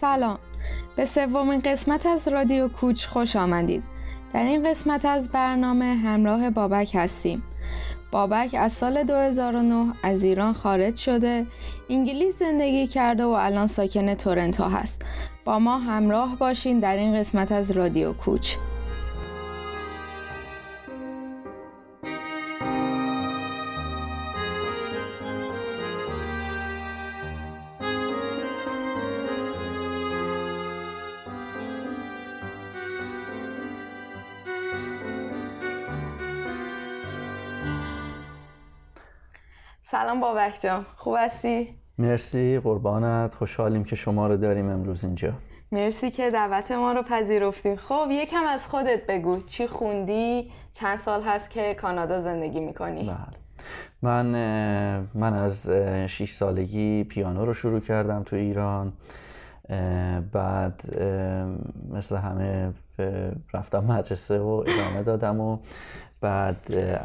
سلام. به سومین قسمت از رادیو کوچ خوش آمدید. در این قسمت از برنامه همراه بابک هستیم. بابک از سال 2009 از ایران خارج شده انگلیس زندگی کرده و الان ساکن تورنتو هست. با ما همراه باشین در این قسمت از رادیو کوچ. سلام بابک جان خوب هستی؟ مرسی قربانت. خوشحالیم که شما رو داریم امروز اینجا. مرسی که دعوت ما رو پذیرفتی خب یکم از خودت بگو. چی خوندی؟ چند سال هست که کانادا زندگی می‌کنی؟ بله. من من از 6 سالگی پیانو رو شروع کردم تو ایران. بعد مثل همه رفتم مدرسه و ادامه دادم و بعد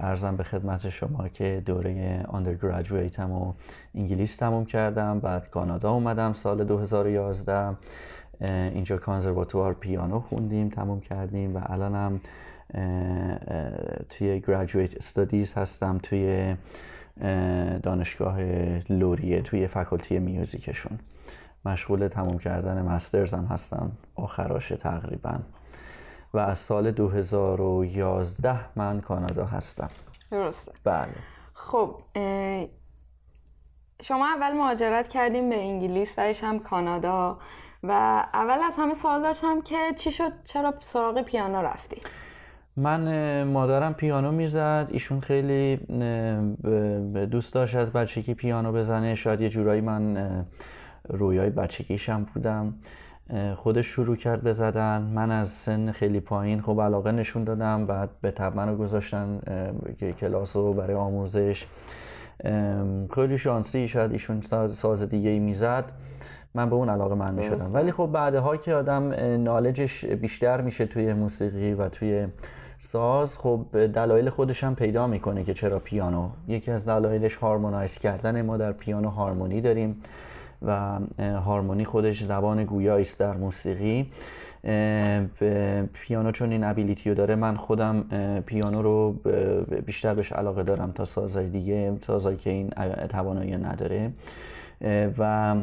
ارزم به خدمت شما که دوره هم و انگلیس تموم کردم بعد کانادا اومدم سال 2011 اینجا کانزرواتوار پیانو خوندیم تموم کردیم و الانم توی گراجویت استادیز هستم توی دانشگاه لوریه توی فکلتی میوزیکشون مشغول تموم کردن مسترزم هستم آخراش تقریبا. و از سال 2011 من کانادا هستم. درسته. بله. خب شما اول مهاجرت کردیم به انگلیس و هم کانادا و اول از همه سوال داشتم که چی شد؟ چرا سراغ پیانو رفتی؟ من مادرم پیانو می‌زد. ایشون خیلی دوست داشت از بچگی پیانو بزنه. شاید یه جورایی من رویای بچگیشم بودم. خودش شروع کرد بزدن من از سن خیلی پایین خب علاقه نشون دادم. بعد به تب منو گذاشتن کلاس رو برای آموزش. خیلی شانسی شاید ایشون ساز دیگه ای می‌زد. من به اون علاقه من می شدم ولی خب بعدها که آدم نالجش بیشتر میشه توی موسیقی و توی ساز خب دلایل خودش هم پیدا می‌کنه که چرا پیانو. یکی از دلایلش هارمونایز کردن. ما در پیانو هارمونی داریم. و هارمونی خودش زبان گویایی است در موسیقی. پیانو چون این ابیلیتی رو داره من خودم پیانو رو بیشتر بهش علاقه دارم تا سازهای دیگه سازهایی که این توانایی نداره. و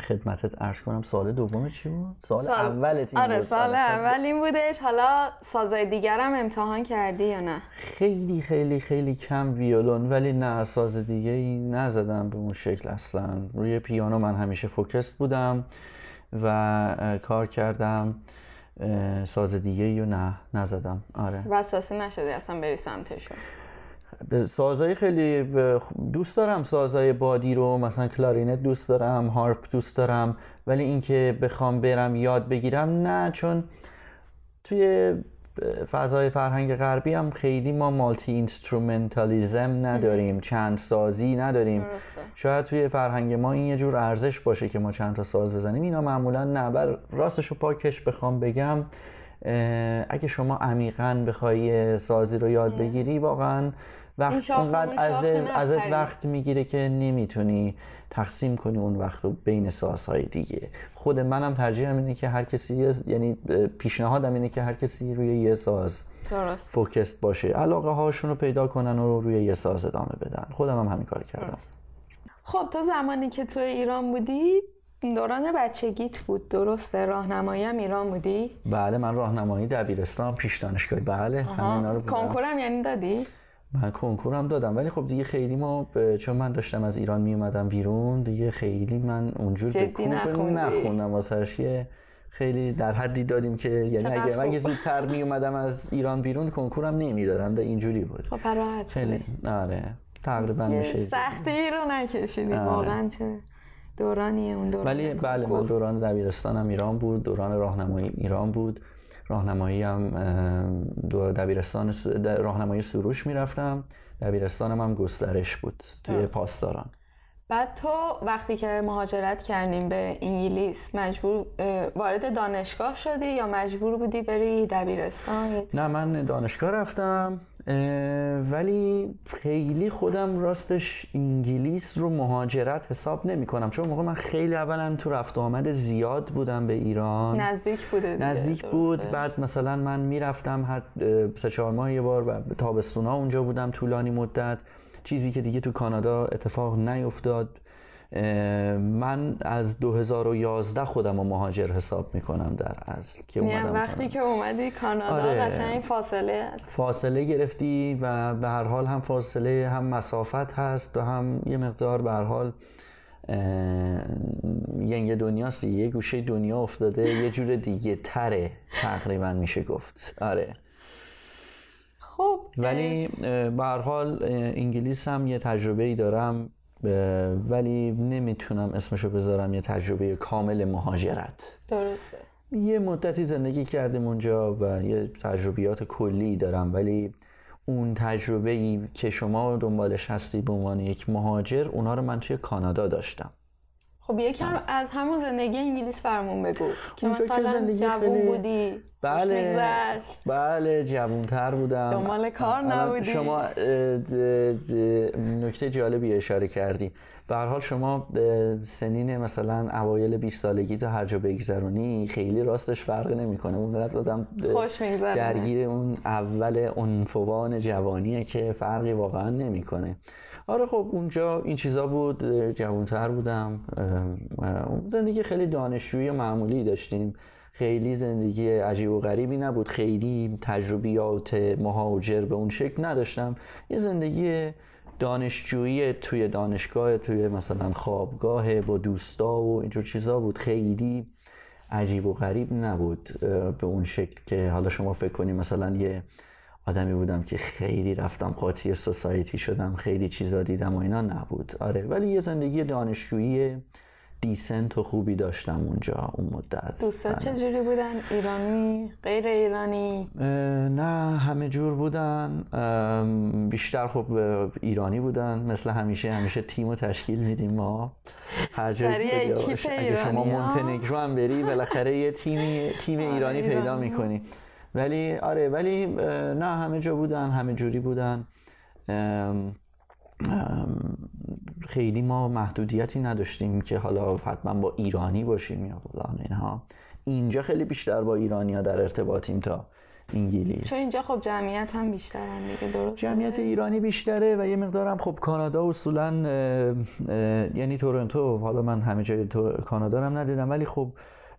خدمتت ارز کنم سال دوم چی بود؟ سال, سال... اولت این آره سال آره، اول این بودش. حالا سازای دیگرم امتحان کردی یا نه؟ خیلی خیلی خیلی کم ویولون ولی نه ساز دیگه ای نزدم به اون شکل اصلا. روی پیانو من همیشه focused بودم و کار کردم. ساز دیگه ای نه نزدم. آره. وسواسی نشدی اصلا بری سمتشون. سازهای خیلی دوست دارم سازهای بادی رو مثلا کلارینت دوست دارم هارپ دوست دارم ولی اینکه بخوام برم یاد بگیرم نه چون توی فضای فرهنگ غربی هم خیلی ما multi-instrumentalism نداریم چند سازی نداریم. شاید توی فرهنگ ما این یه جور ارزش باشه که ما چند تا ساز بزنیم. اینا معمولا نه بر راستش رو پاکش بخوام بگم اگه شما عمیقا بخوای سازی رو یاد بگیری واقعا وقت اونقدر از ازت وقت می‌گیره که نمی‌تونی تقسیم کنی اون وقت رو بین سازهای دیگه. خود منم ترجیحم اینه که هر کسی یعنی پیشنهادم اینه که هر کسی روی یه ساز فوکست باشه. علاقه هاشون رو پیدا کنن و روی یه ساز ادامه بدن. خودم هم همین کار کردم. خب تو زمانی که تو ایران بودی دوران بچگیت بود. درسته؟ راهنمایی هم ایران بودی؟ بله من راهنمایی دبیرستان پیش دانشگاهی. بله همینا رو کنکورم یعنی دادی؟ من کنکورم دادم. ولی خب دیگه خیلی ما چون من داشتم از ایران می اومدم بیرون دیگه خیلی من اونجور به نخوندم. واسه خیلی در حدی دادیم که یعنی اگه اگه زودتر می اومدم از ایران بیرون کنکورم نمی‌دادم. به اینجوری بود. خب راحت خیلی. آره. تقریبا میشه. سختی رو نکشیدی. آره. واقعا چه دورانیه اون دوران ولی بله من دوران دبیرستانم ایران بود دوران راهنمایی ایران بود. راهنمایی هم دبیرستان راهنمایی سروش می‌رفتم. دبیرستانم هم گسترش بود توی پاسداران. بعد تو وقتی که مهاجرت کردیم به انگلیس مجبور وارد دانشگاه شدی یا مجبور بودی بری دبیرستان؟ نه من دانشگاه رفتم. ولی خیلی خودم راستش انگلیس رو مهاجرت حساب نمی کنم. چون موقع من خیلی اولا تو رفت آمد زیاد بودم به ایران. نزدیک بوده نزدیک بود. بعد مثلا من می‌رفتم هر سه چهار ماه یه بار و تابستونا اونجا بودم طولانی مدت. چیزی که دیگه تو کانادا اتفاق نیفتاد. من از 2011 خودم رو مهاجر حساب می‌کنم در اصل که اومدم وقتی که اومدی کانادا آره. قشنگ فاصله فاصله گرفتی و به هر حال هم فاصله هم مسافت هست و هم یه مقدار به هر حال ینگ دنیاست یه گوشه دنیا افتاده یه جور دیگه تره تقریبا میشه گفت. آره. خب ولی به هر حال انگلیس هم یه تجربه ای دارم. ولی نمی‌تونم اسمشو بذارم یه تجربه کامل مهاجرت. درسته. یه مدتی زندگی کردیم اونجا و یه تجربیات کلی دارم ولی اون تجربه ای که شما دنبالش هستی به عنوان یک مهاجر اونا رو من توی کانادا داشتم. خب یکم بله. از همون زندگی انگلیس فرمون بگو که مثلا جوون بودی بله. بله جوونتر بودم. دنبال کار نبودی. شما نکته جالبی اشاره کردی. به هر حال شما سنین مثلا اوایل 20 سالگی تا هر جا بگذرونی خیلی راستش فرق نمی‌کنه. اون آدم خوش درگیر اون اول عنفوان جوانیه که فرقی واقعا نمی‌کنه. آره خب اونجا این چیزا بود جوانتر بودم. زندگی خیلی دانشجویی معمولی داشتیم. خیلی زندگی عجیب و غریبی نبود. خیلی تجربیات مهاجر به اون شکل نداشتم. یه زندگی دانشجویی توی دانشگاه توی مثلا خوابگاه با دوستا و اینجور چیزا بود. خیلی عجیب و غریب نبود به اون شکل که حالا شما فکر کنید مثلا یه آدمی بودم که خیلی رفتم قاطی سوسایتی شدم خیلی چیزا دیدم و اینا نبود آره ولی یه زندگی دانشجویی دیسنت و خوبی داشتم اونجا اون مدت دوستا آره. چجوری بودن؟ ایرانی؟ غیر ایرانی؟ نه همه جور بودن بیشتر خب ایرانی بودن مثل همیشه همیشه تیم و تشکیل میدیم ما هر جایی اگه شما مونتنگرو هم بری بالاخره یه تیم تیم آره، ایرانی پیدا می‌کنی ولی آره ولی نه همه جا بودن همه جوری بودن. خیلی ما محدودیتی نداشتیم که حالا حتما با ایرانی باشیم یا فلان اینها. اینجا خیلی بیشتر با ایرانی ها در ارتباطیم تا انگلیس. چون اینجا خب جمعیت هم بیشترن دیگه درست جمعیت ایرانی بیشتره و یه مقدارم خب کانادا اصولا یعنی تورنتو. حالا من همه جای کانادا هم ندیدم ولی خب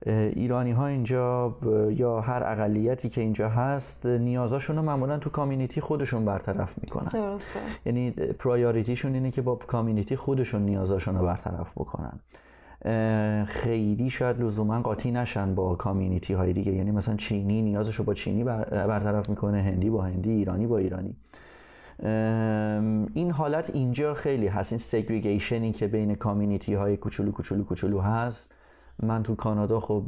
ایرانی ها اینجا یا هر اقلیتی که اینجا هست نیازاشون رو معمولا تو کامیونیتی خودشون برطرف می‌کنن. درسته. یعنی پرایاریتیشون اینه که با کامیونیتی خودشون نیازاشون رو برطرف بکنن. خیلی شاید لزوما قاطی نشن با کامیونیتی های دیگه. یعنی مثلا چینی نیازش رو با چینی برطرف می‌کنه هندی با هندی ایرانی با ایرانی. این حالت اینجا خیلی هست. این سگریگیشنی که بین کامیونیتی های کوچولو کوچولو کوچولو هست. من تو کانادا خب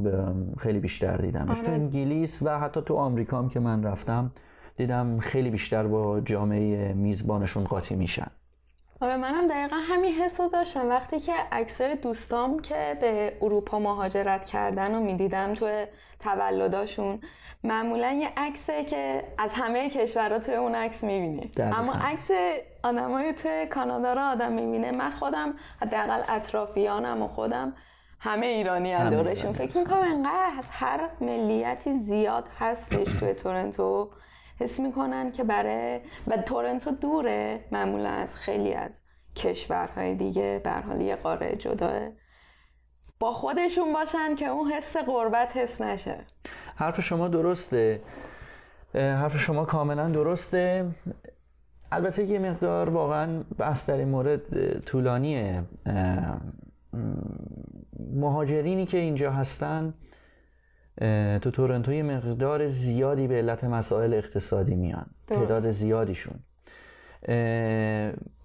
خیلی بیشتر دیدم آره. تو انگلیس و حتی تو آمریکا هم که من رفتم دیدم خیلی بیشتر با جامعه میزبانشون قاطی میشن. آره منم دقیقا همین حس داشتم. وقتی که عکسای دوستام که به اروپا مهاجرت کردن و می‌دیدم تو تولداشون معمولا یه عکسه که از همه کشورها توی اون عکس می‌بینی. اما عکس آدمای توی کانادا رو آدم می‌بینه. من خودم حداقل اطرافیانم و خودم همه ایرانی هم دورشون فکر می‌کنم انقدر از هر ملیتی زیاد هستش توی تورنتو. حس می‌کنن که برای و تورنتو دوره معمولا از خیلی از کشورهای دیگه به حال یه قاره جداه با خودشون باشن که اون حس قربت حس نشه. حرف شما درسته. حرف شما کاملا درسته. البته یه مقدار واقعا بحث در این مورد طولانیه. مهاجرینی که اینجا هستن تو تورنتو یه مقدار زیادی به علت مسائل اقتصادی میان. تعداد زیادیشون.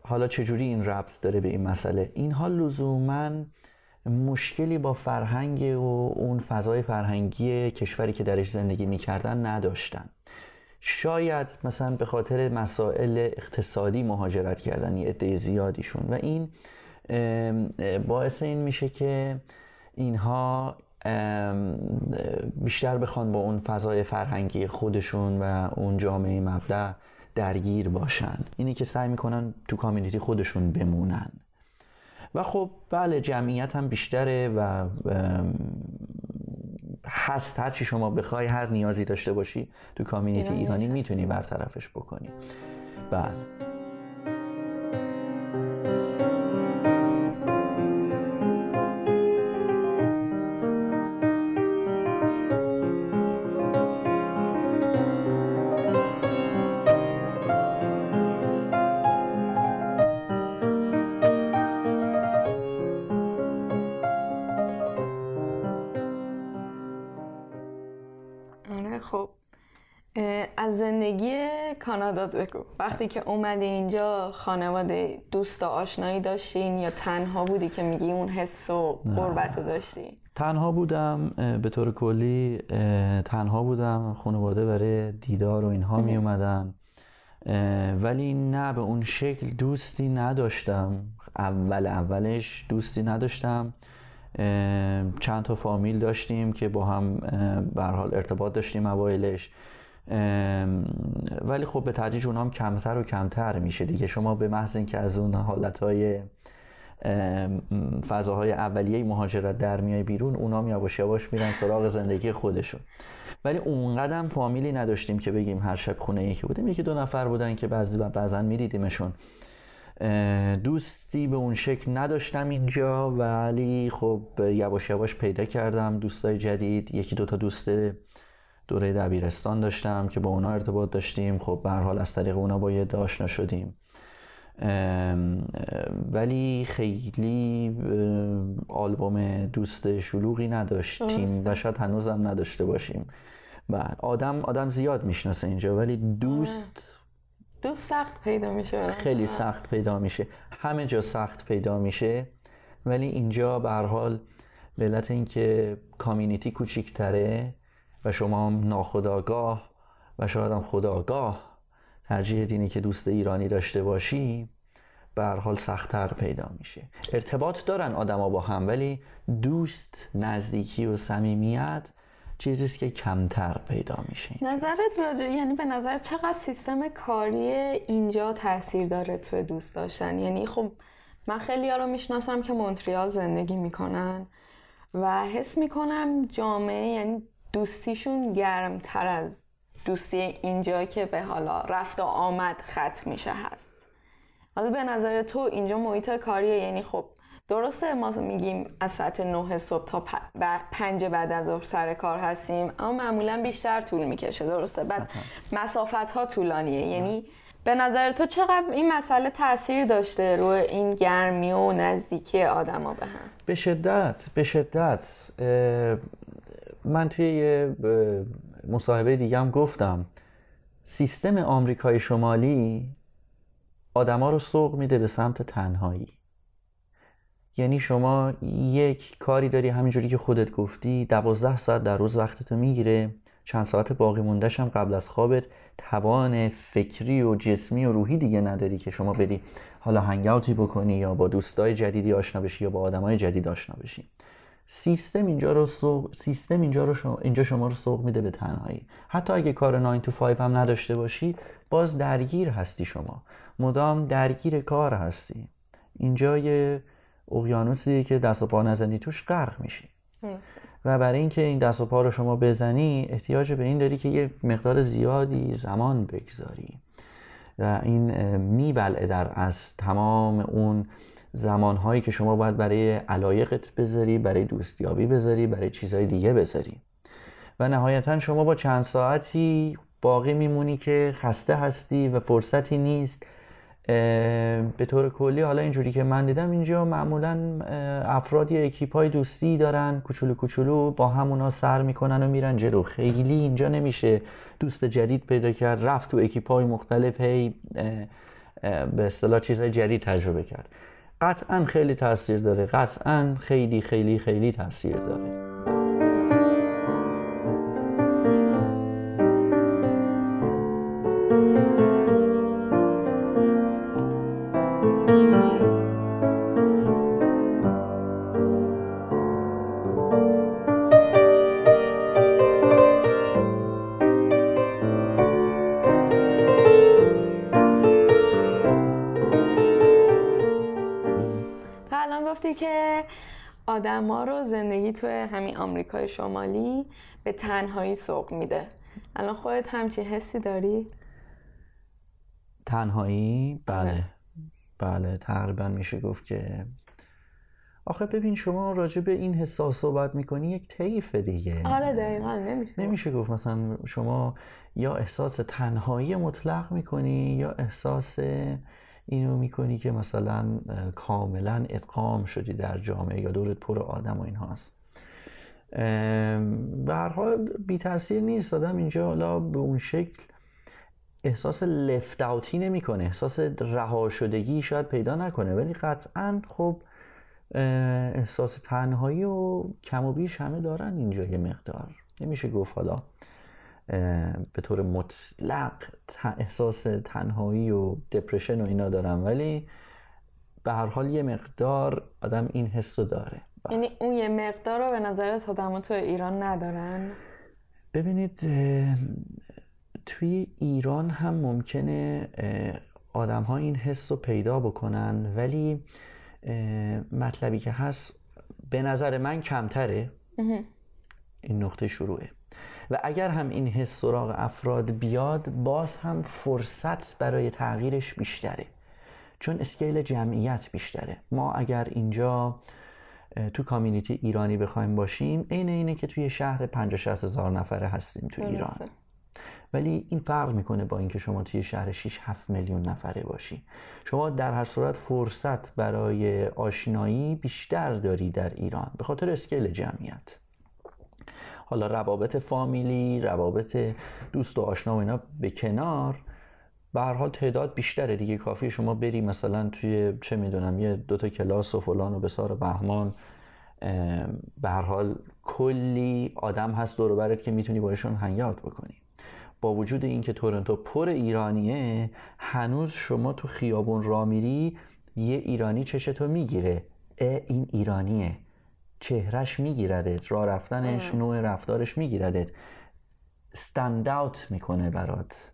حالا چجوری این ربط داره به این مسئله؟ اینها لزوما مشکلی با فرهنگ و اون فضای فرهنگی کشوری که درش زندگی می‌کردن نداشتن. شاید مثلا به خاطر مسائل اقتصادی مهاجرت کردن یه عده زیادیشون و این باعث این میشه که اینها بیشتر بخوان با اون فضای فرهنگی خودشون و اون جامعه مبدع درگیر باشن. اینی که سعی می‌کنن تو کامیونیتی خودشون بمونن. و خب بله جمعیت هم بیشتره و هست. هر چی شما بخوای هر نیازی داشته باشی تو کامیونیتی ایرانی می‌تونی برطرفش بکنی. بله. بگو. وقتی که اومدی اینجا خانواده دوست و آشنایی داشتین یا تنها بودی که میگی اون حس و قربت داشتی؟ تنها بودم به طور کلی تنها بودم خانواده برای دیدار و اینها می اومدن ولی نه به اون شکل دوستی نداشتم. اول اولش دوستی نداشتم. چند تا فامیل داشتیم که با هم به حال ارتباط داشتیم اوایلش. ولی خب به تدریج اونام کمتر و کمتر میشه دیگه. شما به محض اینکه از اون حالتهای فضاهای اولیه مهاجرت در میای بیرون اونام یواش یواش میرن سراغ زندگی خودشون. ولی اونقدر فامیلی نداشتیم که بگیم هر شب خونه یکی بودیم. یکی دو نفر بودن که بعضی بعضا میدیدیمشون. دوستی به اون شکل نداشتم اینجا ولی خب یواش یواش پیدا کردم. دوستای جدید یکی دو تا دوست دوره دبیرستان داشتم که با اونا ارتباط داشتیم. خب به حال از طریق اونا با یه آشنا شدیم. ولی خیلی آلبوم دوست شلوغی نداشتیم و شاید هنوزم نداشته باشیم. بعد آدم آدم زیاد می‌شناسه اینجا ولی دوست دوست سخت پیدا میشه خیلی سخت پیدا میشه. همه جا سخت پیدا میشه. ولی اینجا به حال به علت اینکه کامیونیتی کوچیکتره و شما هم ناخداگاه و شاید هم خداگاه ترجیح دینی که دوست ایرانی داشته باشی به حال سختتر پیدا میشه. ارتباط دارن آدما با هم ولی دوست نزدیکی و صمیمیت چیزیست که کمتر پیدا میشه. نظرت راجع یعنی به نظر چقدر سیستم کاری اینجا تاثیر داره توی دوست داشتن؟ یعنی خب من خیلی ها رو می‌شناسم که مونتریال زندگی می‌کنن و حس می‌کنم جامعه یعنی دوستیشون گرمتر از دوستی اینجا که به حالا رفت و آمد ختم میشه هست. حالا به نظر تو اینجا محیط کاریه یعنی خب درسته ما میگیم از ساعت 9 صبح تا پنج بعد از ظهر سر کار هستیم اما معمولا بیشتر طول می‌کشه. درسته. بعد مسافت ها طولانیه. یعنی به نظر تو چقدر این مسئله تاثیر داشته روی این گرمی و نزدیکی آدما به هم؟ به شدت به شدت. من توی یه مصاحبه دیگه هم گفتم سیستم آمریکای شمالی آدما رو سوق میده به سمت تنهایی. یعنی شما یک کاری داری همینجوری که خودت گفتی دوازده ساعت در روز وقتتو می‌گیره چند ساعت باقی موندهش هم قبل از خوابت توان فکری و جسمی و روحی دیگه نداری که شما بری حالا هنگاوتی بکنی یا با دوستای جدیدی آشنا بشی یا با آدمای جدید آشنا بشی. سیستم اینجا رو سوق سیستم اینجا رو شما اینجا شما رو سوق میده به تنهایی. حتی اگه کار 9 تو 5 هم نداشته باشی باز درگیر هستی شما. مدام درگیر کار هستی. اینجا یه اقیانوسیه که دست و پا نزنی توش غرق میشی. و برای اینکه این دست و پا رو شما بزنی احتیاج به این داری که یه مقدار زیادی زمان بگذاری. و این میبلعه در از تمام اون زمانهایی که شما باید برای علایقت بذاری برای دوستیابی بذاری برای چیزهای دیگه بذاری. و نهایتا شما با چند ساعتی باقی میمونی که خسته هستی و فرصتی نیست. به طور کلی حالا اینجوری که من دیدم اینجا معمولا افراد یا اکیپ های دوستی دارن کوچولو کوچولو با همونا سر می‌کنن و میرن جلو. خیلی اینجا نمیشه دوست جدید پیدا کرد رفت تو اکیپ های مختلف هی به اصطلاح چیزهای جدید تجربه کرد. قطعا خیلی تاثیر داره. قطعا خیلی خیلی خیلی تاثیر داره. آدما رو زندگی توی همین آمریکای شمالی به تنهایی سوق میده. الان خودت همچین حسی داری؟ تنهایی؟ بله. آره. بله تقریبا میشه گفت که آخه ببین شما راجع به این حساس صحبت می‌کنی یک طیف دیگه. آره دقیقا نمیشه نمیشه گفت مثلا شما یا احساس تنهایی مطلق می‌کنی یا احساس اینو می‌کنی که مثلا کاملا ادغام شدی در جامعه یا دورت پر آدم و این هاست به هر حال بی تاثیر نیست. آدم اینجا حالا به اون شکل احساس لفت اوتی نمی‌کنه. احساس رها شدگی شاید پیدا نکنه. ولی قطعا خب احساس تنهایی و کم و بیش همه دارن اینجا یه مقدار. نمیشه گفت حالا به طور مطلق احساس تنهایی و دپرشن و اینا دارم. ولی به هر حال یه مقدار آدم این حس رو داره. یعنی اون یه مقدار رو به نظرت آدم تو ایران ندارن؟ ببینید توی ایران هم ممکنه آدم ها این حس رو پیدا بکنن. ولی مطلبی که هست به نظر من کمتره. این نقطه شروعه. و اگر هم این حس سراغ افراد بیاد باز هم فرصت برای تغییرش بیشتره. چون اسکیل جمعیت بیشتره. ما اگر اینجا تو کامیونیتی ایرانی بخوایم باشیم عین اینه که توی شهر 50 هزار نفره هستیم تو ایران. ولی این فرق می‌کنه با اینکه شما توی شهر 6 7 میلیون نفره باشی. شما در هر صورت فرصت برای آشنایی بیشتر داری در ایران به خاطر اسکیل جمعیت. حالا روابط فامیلی روابط دوست و آشنا و اینا به کنار. به هر حال تعداد بیشتره دیگه. کافی شما بری مثلا توی چه می‌دونم یه دوتا کلاس و فلان و بسار بهمان. به هر حال کلی آدم هست دور برت که می‌تونی باشون هنگات بکنی. با وجود اینکه تورنتو پر ایرانیه هنوز شما تو خیابون را میری یه ایرانی چشتو می‌گیره. اه این ایرانیه. چهرش میگیردت راه رفتنش نوع رفتارش میگیردت. ستند اوت می‌کنه برات.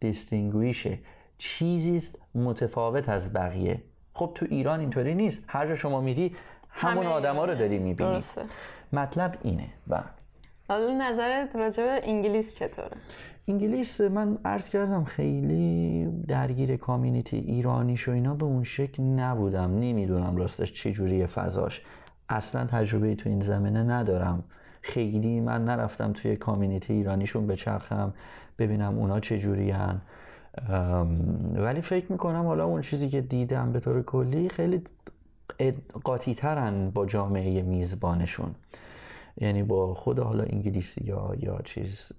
دیستینگویشه چیزیست متفاوت از بقیه. خب تو ایران اینطوری نیست. هر جا شما میری همون آدما رو داری می‌بینی. مطلب اینه. و حالا نظرت راجع به انگلیس چطوره؟ انگلیس من عرض کردم خیلی درگیر کامیونیتی ایرانیش و اینا به اون شکل نبودم. نمی‌دونم راستش چجوری فضاش. اصلا تجربه تو این زمینه ندارم. خیلی من نرفتم توی کامیونیتی ایرانیشون بچرخم ببینم اونا چجوری هن. ولی فکر می‌کنم حالا اون چیزی که دیدم به طور کلی خیلی قاطی ترن با جامعه میزبانشون. یعنی با خود حالا انگلیسی یا یا چیز.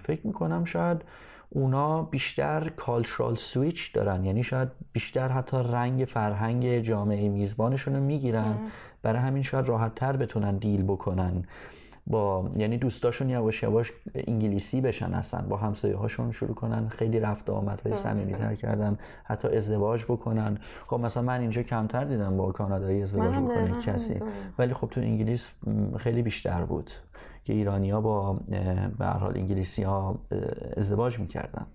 فکر می‌کنم شاید اونا بیشتر کالچرال سویچ دارن. یعنی شاید بیشتر حتی رنگ فرهنگ جامعه میزبانشون رو می‌گیرن برای همین شاید راحت تر بتونن دیل بکنن با یعنی دوستاشون یواش یواش انگلیسی بشن هستن با همسایه هاشون شروع کنن خیلی رفت آمد های تر کردن حتی ازدواج بکنن. خب مثلا من اینجا کمتر دیدم با کانادایی ازدواج بکنه کسی. ولی خب تو انگلیس خیلی بیشتر بود که ایرانیا با به حال انگلیسی ها ازدواج می‌کردن.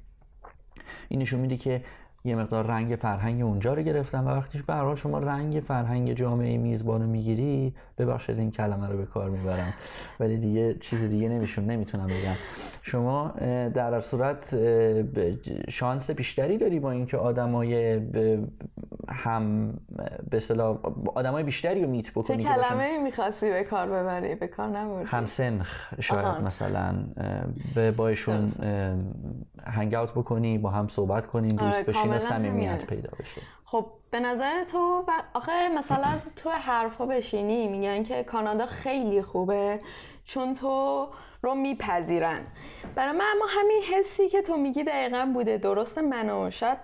این نشون میده که یه مقدار رنگ فرهنگ اونجا رو گرفتم و وقتی به شما رنگ فرهنگ جامعه میزبان رو می‌گیری ببخشید این کلمه رو به کار می‌برم ولی دیگه چیز دیگه نمیشون نمی‌تونم بگم. شما در صورت شانس بیشتری داری با اینکه آدمای هم به اصطلاح آدمای بیشتری رو میت بکنی چه کلمه می‌خواستی به کار ببری؟ به کار نبردی. همسنخ شاید آها. مثلا به بایشون هنگ اوت بکنی با هم صحبت کنین دوست آره، بشین صمیمیت پیدا بشه. خب به نظر تو آخه مثلا تو حرفا بشینی میگن که کانادا خیلی خوبه چون تو رو میپذیرن. برای من اما همین حسی که تو میگی دقیقا بوده درست منو شاید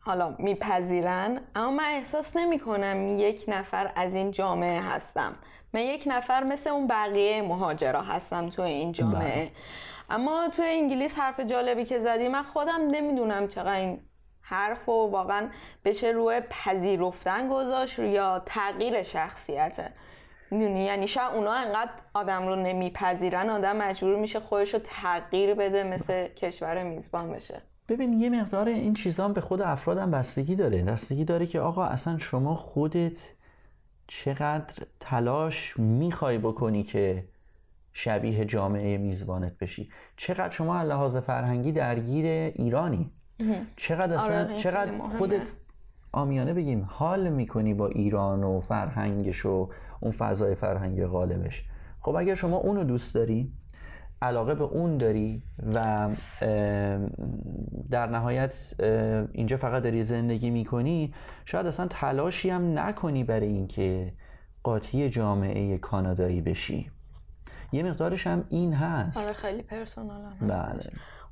حالا میپذیرن اما من احساس نمی کنم یک نفر از این جامعه هستم. من یک نفر مثل اون بقیه مهاجرا هستم تو این جامعه. بله. اما تو انگلیس حرف جالبی که زدی من خودم نمی‌دونم چقدر این حرف و واقعا بشه روی پذیرفتن گذاشت یا تغییر شخصیته می‌دونی؟ یعنی شاید اونا انقدر آدم رو نمیپذیرن آدم مجبور میشه خودش رو تغییر بده مثل کشور میزبان بشه. ببین یه مقدار این چیزا به خود افرادم بستگی داره. بستگی داره که آقا اصلا شما خودت چقدر تلاش می‌خوای بکنی که شبیه جامعه میزبانت بشی؟ چقدر شما لحاظ فرهنگی درگیر ایرانی؟ چقدر اصلا آره، چقدر خودت آمیانه بگیم حال می‌کنی با ایران و فرهنگش و اون فضای فرهنگ غالبش. خب اگر شما اونو دوست داری علاقه به اون داری و در نهایت اینجا فقط داری زندگی می‌کنی شاید اصلا تلاشی هم نکنی برای اینکه قاطی جامعه کانادایی بشی. یه مقدارش هم این هست. آره خیلی پرسونال هم بله.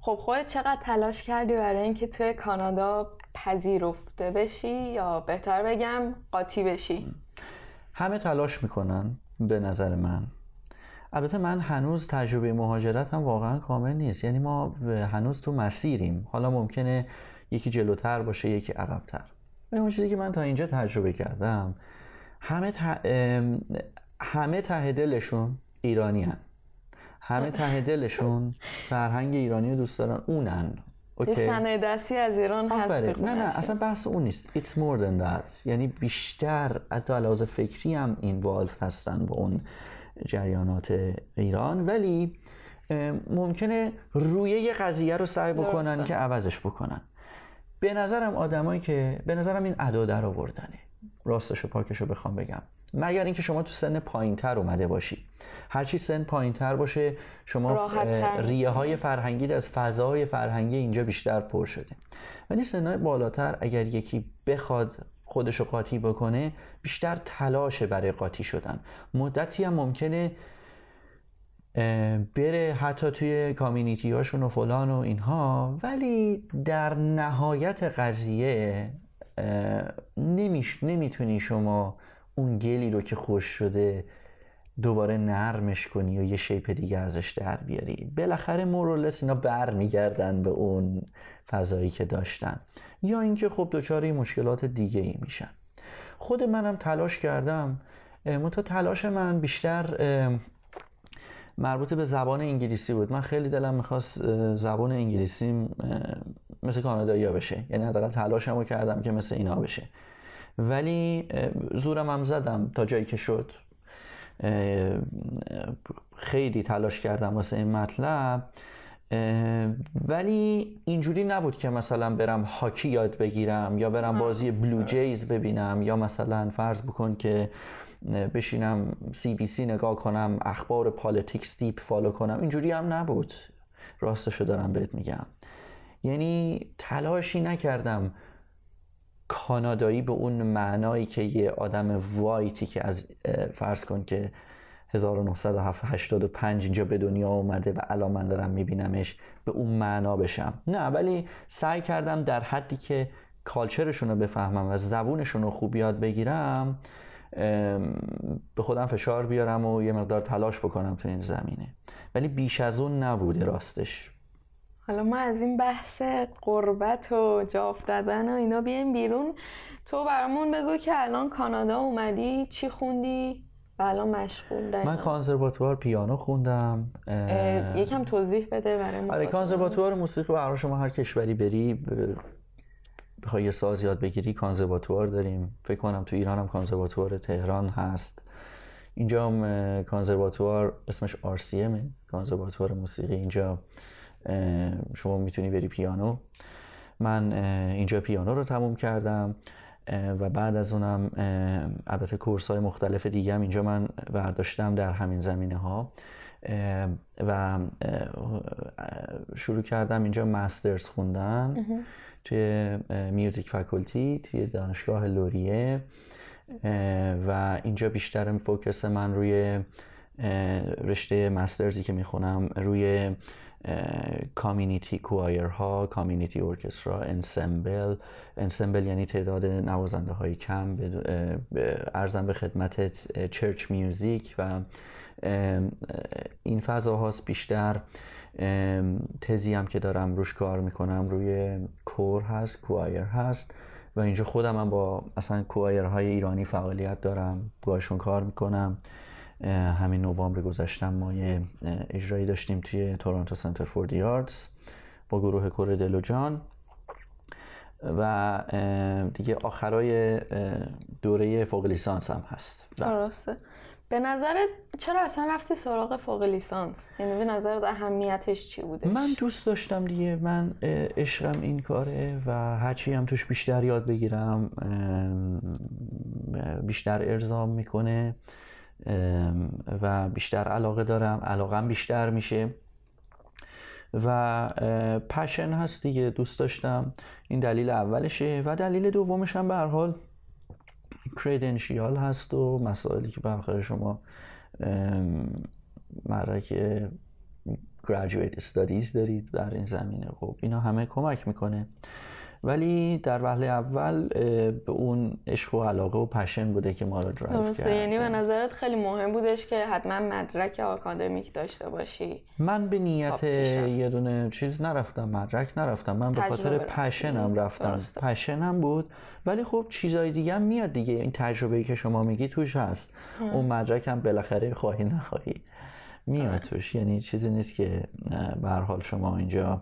خب خودت چقدر تلاش کردی برای اینکه توی کانادا پذیرفته بشی یا بهتر بگم قاطی بشی؟ همه تلاش می‌کنن به نظر من. البته من هنوز تجربه مهاجرت هم واقعا کامل نیست. یعنی ما هنوز تو مسیریم. حالا ممکنه یکی جلوتر باشه یکی عقبتر. ولی اون چیزی که من تا اینجا تجربه کردم همه همه ته دلشون ایرانی هن. همه ته دلشون فرهنگ ایرانی رو دوست دارن. اونن. اوکی. صنایع دستی از ایران هست نه نه اصلا بحث اون نیست. It's more than that. یعنی بیشتر حتی علاوه فکری هم اینوالو هستن با اون جریانات ایران. ولی ممکنه روی یه قضیه رو سعی بکنن که عوضش بکنن. به نظرم آدمایی که به نظرم این ادا در آوردنه. راستش و پاکش رو بخوام بگم. مگر اینکه شما تو سن پایینتر اومده باشی. هرچی سن پایینتر باشه شما ریه های فرهنگی از فضای فرهنگی اینجا بیشتر پر شده. ولی سنهای بالاتر اگر یکی بخواد خودشو قاطی بکنه بیشتر تلاشه برای قاطی شدن. مدتی هم ممکنه بره حتی توی کامیونیتی هاشون و فلان و اینها ولی در نهایت قضیه نمیش نمی‌تونی شما اون گلی رو که خوش شده دوباره نرمش کنی و یه شیپ دیگه ازش در بیاری. بالاخره مورولس اینا بر میگردن به اون فضایی که داشتن. یا اینکه خب دچار مشکلات دیگه ای میشن. خود منم تلاش کردم. منتها تلاش من بیشتر مربوط به زبان انگلیسی بود. من خیلی دلم می‌خواست زبان انگلیسی مثل کانادایی بشه. یعنی حداقل تلاشمو کردم که مثل اینا بشه. ولی زورم هم زدم تا جایی که شد. خیلی تلاش کردم واسه این مطلب. ولی اینجوری نبود که مثلا برم هاکی یاد بگیرم یا برم بازی Blue Jays ببینم یا مثلا فرض بکن که بشینم CBC نگاه کنم اخبار politics deep follow کنم. اینجوری هم نبود. راستشو دارم بهت میگم. یعنی تلاشی نکردم. کانادایی به اون معنایی که یه آدم وایتی که از فرض کن که 1985 اینجا به دنیا اومده و الان من دارم میبینمش به اون معنا بشم. نه ولی سعی کردم در حدی که کالچرشون رو بفهمم و زبونشون رو خوب یاد بگیرم به خودم فشار بیارم و یه مقدار تلاش بکنم تو این زمینه. ولی بیش از اون نبوده راستش. حالا ما از این بحث قربت و جا افتادن و اینا بیایم بیرون. تو برامون بگو که الان کانادا اومدی چی خوندی؟ و الان مشغول من کانسرواتوار پیانو خوندم یکم توضیح بده برای آره کانسرواتوار موسیقی برای شما هر کشوری بری بخوای یه ساز یاد بگیری کانسرواتوار داریم. فکر کنم تو ایران هم کانسرواتوار تهران هست. اینجا هم کانسرواتوار اسمش RCM کانسرواتوار موسیقی اینجا. شما می‌تونی بری پیانو. من اینجا پیانو رو تموم کردم و بعد از اونم البته کورس های مختلف دیگه هم اینجا من برداشتم در همین زمینه ها و شروع کردم اینجا مسترز خوندن توی میوزیک فکولتی توی دانشگاه لوریه. و اینجا بیشتر focus من روی رشته master's ی که می‌خونم روی community choir ها community orchestra ensemble ensemble یعنی تعداد نوازنده های کم عرضم به خدمت church music و این فضا هاست بیشتر تزی هم که دارم روش کار می‌کنم روی کور هست choir هست. و اینجا خودم هم با اصلا کوایر های ایرانی فعالیت دارم باشون کار می‌کنم. همین نوامبر گذشتم ما یه اجرایی داشتیم توی تورنتو سنتر فور دی آرتس با گروه کور دلو جان. و دیگه آخرای دوره فوق لیسانس هم هست. درسته. به نظرت چرا اصلا رفتی سراغ فوق لیسانس؟ یعنی به نظرت اهمیتش چی بودش؟ من دوست داشتم دیگه. من عشقم این کاره و هرچی هم توش بیشتر یاد بگیرم بیشتر ارزام می‌کنه. و بیشتر علاقه دارم. علاقم بیشتر میشه. و پشن هست دیگه. دوست داشتم. این دلیل اولشه. و دلیل دومش هم به حال کریدنشیال هست و مسائلی که برخور شما مدرک graduate studies دارید در این زمینه. خب اینا همه کمک می‌کنه. ولی در وهله اول به اون عشق و علاقه و passion بوده که ما رو درایو کرد یعنی به نظرت خیلی مهم بودش که حتما مدرک آکادمیک داشته باشی. من به نیت یه دونه چیز نرفتم مدرک نرفتم. من به خاطر passion م رفتم. passion م بود. ولی خب چیزای دیگه هم میاد دیگه. این تجربه که شما میگی توش هست. اون مدرک هم بالاخره خواهی نخواهی میاد. توش. یعنی چیزی نیست که به حال شما اینجا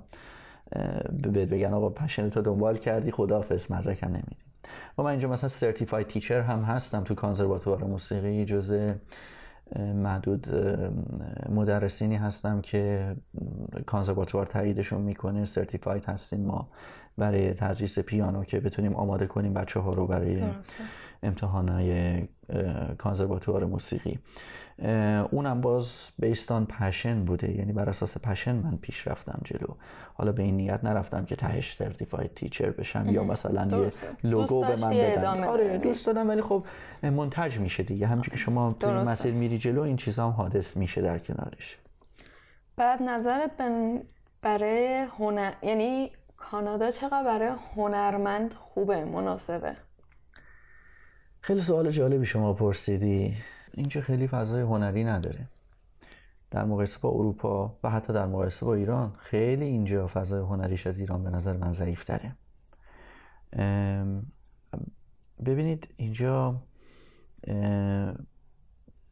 بهت بگن آقا پشن تو دنبال کردی خداحافظ مدرک هم نمیدی. و من اینجا مثلا سرتیفاید تیچر هم هستم تو کانزرواتوار موسیقی جزء معدود مدرسینی هستم که کانزرواتوار تاییدشون می‌کنه. سرتیفاید هستیم ما برای تدریس پیانو که بتونیم آماده کنیم بچه ها رو برای امتحانای کانزرواتوار موسیقی. اونم باز بیستان پشن بوده. یعنی بر اساس پشن من پیش رفتم جلو. حالا به این نیت نرفتم که تهش سرتیفاید تیچر بشم یا مثلا یه لوگو به من بدن. آره دوست دادم ولی خب منتج میشه دیگه. همچون که شما تو این مسیر میری جلو این چیزا هم حادث میشه در کنارش. بعد نظرت برای هنر یعنی کانادا چقدر برای هنرمند خوبه مناسبه؟ خیلی سوال جالبی شما پرسیدی. اینجا خیلی فضای هنری نداره. در مقایسه با اروپا و حتی در مقایسه با ایران خیلی اینجا فضای هنریش از ایران به نظر من ضعیف تره ببینید اینجا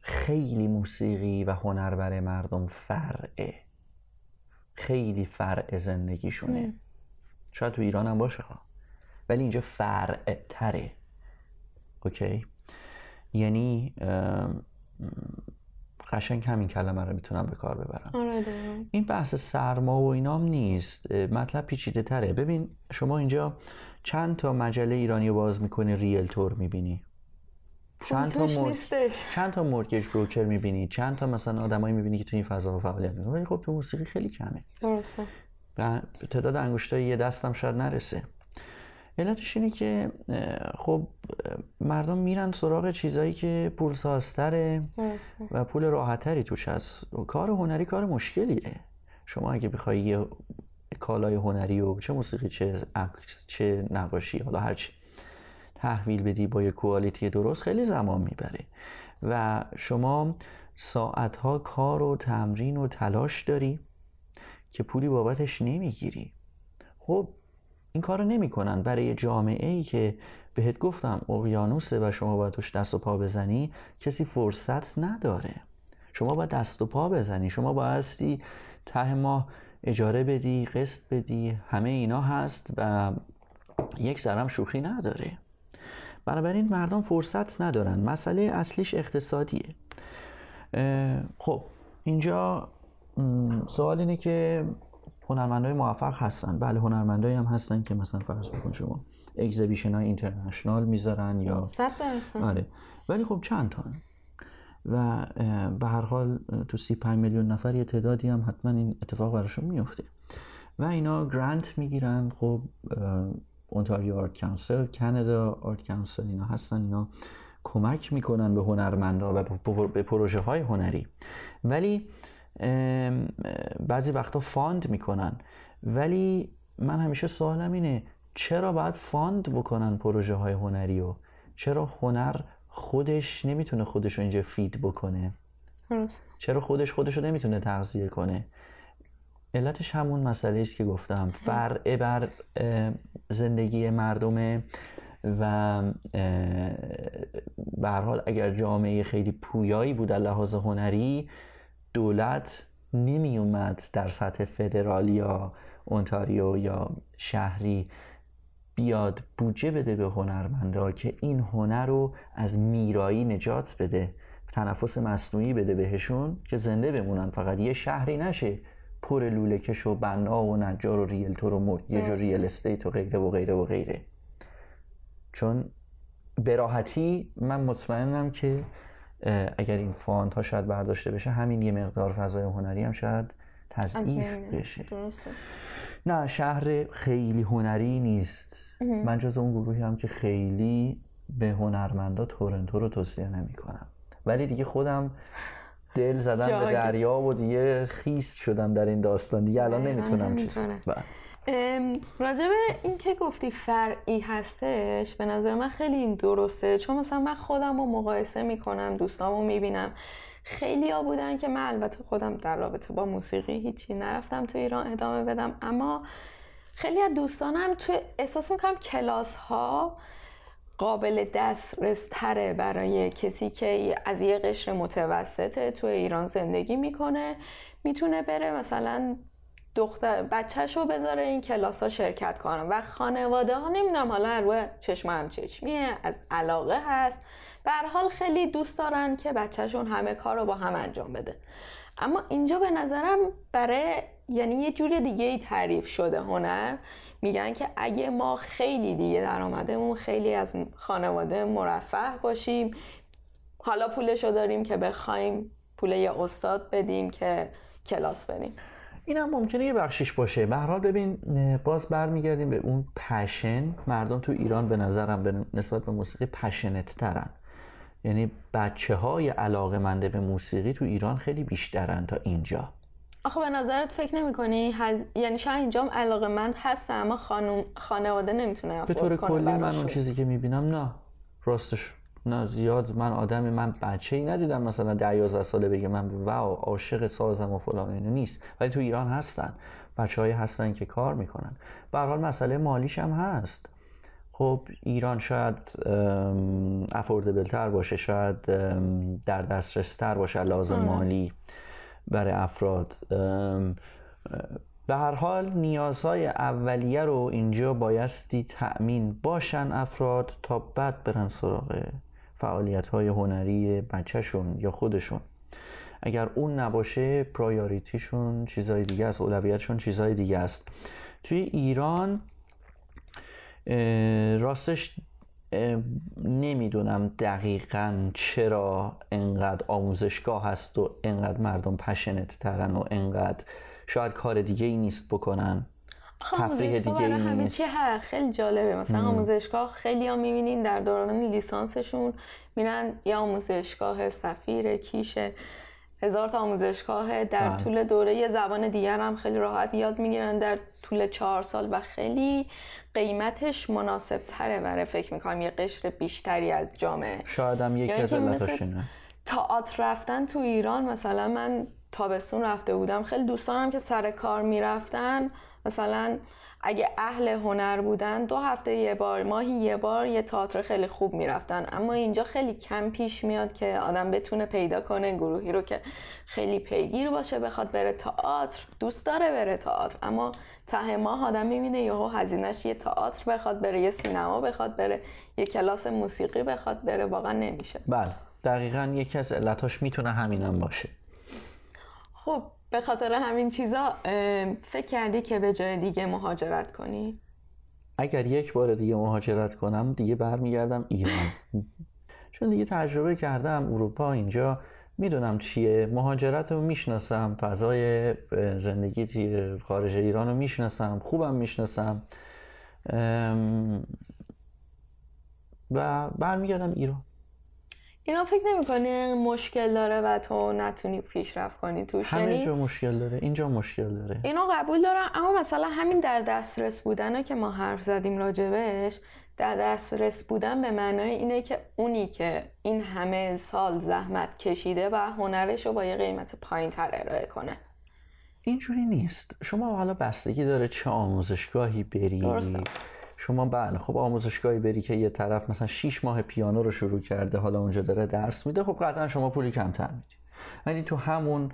خیلی موسیقی و هنر برای مردم فرعه. خیلی فرع زندگیشونه. شاید تو ایران هم باشه ولی اینجا فرع تره. اوکی یعنی قشنگ همین کلمه رو می‌تونم به کار ببرم. آره این بحث سرما و اینام نیست. مطلب پیچیده تره. ببین شما اینجا چند تا مجله ایرانی باز می‌کنی ریلتور می‌بینی؟ چند تا مر... چند تا مورگیج بروکر می‌بینی؟ چند تا مثلا آدمایی می‌بینی که تو این فضا فعالیت می‌کنن؟ ولی خب تو موسیقی خیلی کمه. درسته. تعداد انگشتای یه دستم شاید نرسه. علتش اینه که خب مردم میرن سراغ چیزایی که پولسازتره و پول راحتتری توش هست. کار هنری کار مشکلیه. شما اگه بخوای یه کالای هنری و چه موسیقی چه عکس چه نقاشی حالا هرچی تحویل بدی با یه کوالیتی درست خیلی زمان می‌بره. و شما ساعتها کار و تمرین و تلاش داری که پولی بابتش نمی‌گیری. خب این کارو نمی‌کنن. برای جامعه ای که بهت گفتم اقیانوسه و شما باید توش دست و پا بزنی کسی فرصت نداره. شما باید دست و پا بزنی. شما بایستی ته ماه اجاره بدی قسط بدی همه اینا هست و یک ذرم شوخی نداره. بنابراین مردم فرصت ندارن. مسئله اصلیش اقتصادیه. خب اینجا سوال اینه که هنرمندای موفق هستن. بله هنرمندایی هم هستن که مثلا فرض بکن شما exhibition های international می‌ذارن یا صد آره. ولی خب چند تا و به هر حال تو 35 میلیون نفر یه تعدادی هم حتما این اتفاق براشون میفته و اینا grant می‌گیرن. خب اونتاریو Art Council کانادا Art Council اینا هستن. اینا کمک می‌کنن به هنرمندا و به پروژه های هنری. ولی بعضی وقتا fund می‌کنن. ولی من همیشه سوالم اینه چرا باید fund بکنن پروژه های هنری و چرا هنر خودش نمی‌تونه خودش رو اینجا feed بکنه؟ چرا خودش خودش رو نمی‌تونه تغذیه کنه؟ علتش همون مسئله است که گفتم. فرع بر زندگی مردمه و به حال اگر جامعه خیلی پویایی بود لحاظ هنری دولت نمی اومد در سطح فدرال یا اونتاریو یا شهری بیاد بودجه بده به هنرمنده که این هنر رو از میرایی نجات بده تنفس مصنوعی بده بهشون که زنده بمونن. فقط یه شهری نشه پر لوله کش و بنا و نجار و realtor و یه جور real estate و غیره و غیره و غیره. چون براحتی من مطمئنم که اگر این fund ها شاید برداشته بشه همین یه مقدار فضای هنری هم شاید تضعیف بشه. نه شهر خیلی هنری نیست. من جز اون گروهی هم که خیلی به هنرمندا تورنتو رو توصیه نمی کنم ولی دیگه خودم دل زدم به دریا و دیگه خیس شدم در این داستان. دیگه الان نمی‌تونم چیز راجب این که گفتی فرعی هستش به نظر من خیلی این درسته. چون مثلا من خودم رو مقایسه می‌کنم دوستامو می‌بینم. خیلی ها بودن که من البته خودم در رابطه با موسیقی هیچی نرفتم تو ایران ادامه بدم. اما خیلی از دوستانم تو احساس می‌کنم کلاس ها قابل دسترس تره برای کسی که از یه قشر متوسطه تو ایران زندگی می‌کنه. می‌تونه بره مثلا دختر بچهش رو بذاره این کلاس ها شرکت کنم و خانواده ها نمی‌دونم حالا روی چشم هم چشمیه از علاقه هست. حال خیلی دوست دارن که بچهشون همه کار رو با هم انجام بده. اما اینجا به نظرم برای یعنی یه جور دیگه ای تعریف شده هنر. میگن که اگه ما خیلی دیگه درآمدمون خیلی از خانواده مرفه باشیم حالا پولشو داریم که بخوایم پول یه استاد بدیم که کلاس بریم. این هم ممکنه یه بخشیش باشه. به حال ببین باز برمیگردیم به اون پشن مردم تو ایران به نظرم به نسبت به موسیقی پشنت ترن. یعنی بچه های علاقه منده به موسیقی تو ایران خیلی بیشترن تا اینجا. آخه به نظرت فکر نمی کنی هز... یعنی شاید اینجام علاقه مند هست اما خانم... خانواده نمی‌تونه به طور کلی من اون چیزی که می‌بینم نه. راستش نه زیاد من آدمی من بچه ای ندیدم مثلا ده 11 ساله بگه من واو عاشق سازم و فلان اینو نیست. ولی تو ایران هستن. بچه های هستن که کار می‌کنن. به حال مسئله مالیش هم هست. خب ایران شاید افوردبل تر باشه شاید در دسترس تر باشه لازم آره. مالی برای افراد. به هر حال نیازهای اولیه رو اینجا بایستی تأمین باشن افراد تا بعد برن سراغ فعالیت های هنری بچهشون یا خودشون. اگر اون نباشه پرایوریتیشون چیزای دیگه است اولویتشون چیزای دیگه است. توی ایران راستش نمی‌دونم دقیقا چرا انقدر آموزشگاه هست و انقدر مردم پشنت ترن و انقدر شاید کار دیگه ای نیست بکنن. تفریح دیگه ای همه چی خیلی جالبه. مثلا مم. آموزشگاه خیلی ها می‌بینین در دوران لیسانسشون میرن یا آموزشگاه سفیر کیشه هزار تا آموزشگاه در بله. طول دوره. یه زبان دیگر هم خیلی راحت یاد می‌گیرن در طول چهار سال و خیلی قیمتش مناسب تره برای فکر می‌کنم. یه قشر بیشتری از جامعه. شاید هم یکی از تئاتر رفتن تو ایران مثلا من تابستون رفته بودم. خیلی دوستانم که سر کار می‌رفتن مثلا اگه اهل هنر بودن دو هفته یه بار ماهی یه بار یه تئاتر خیلی خوب می‌رفتن. اما اینجا خیلی کم پیش میاد که آدم بتونه پیدا کنه گروهی رو که خیلی پیگیر باشه بخواد بره تئاتر. دوست داره بره تئاتر اما ته ماه آدم می‌بینه یهو هزینهش یه تئاتر بخواد بره یه سینما بخواد بره یه کلاس موسیقی بخواد بره واقعا نمیشه. بله دقیقا یکی از علتاش می‌تونه همینم باشه. خب به خاطر همین چیزا فکر کردی که به جای دیگه مهاجرت کنی؟ اگر یک بار دیگه مهاجرت کنم دیگه برمیگردم ایران. چون دیگه تجربه کردم اروپا اینجا می‌دونم چیه. مهاجرت رو می‌شناسم فضای زندگی خارج ایران رو می‌شناسم خوبم می‌شناسم. و برمیگردم ایران. اینا فکر نمی‌کنی مشکل داره و تو نتونی پیشرفت کنی توش؟ همه یعنی جا مشکل داره اینجا مشکل داره. اینو قبول دارم اما مثلا همین در دسترس بودن که ما حرف زدیم راجبش در دسترس بودن به معنای اینه که اونی که این همه سال زحمت کشیده و هنرش رو با یه قیمت پایین تر ارائه کنه. اینجوری نیست. شما حالا بستگی داره چه آموزشگاهی بری. درسته. شما بله خب آموزشگاهی بری که یه طرف مثلا 6 ماه پیانو رو شروع کرده حالا اونجا داره درس میده خب قطعا شما پولی کمتر میدی. ولی تو همون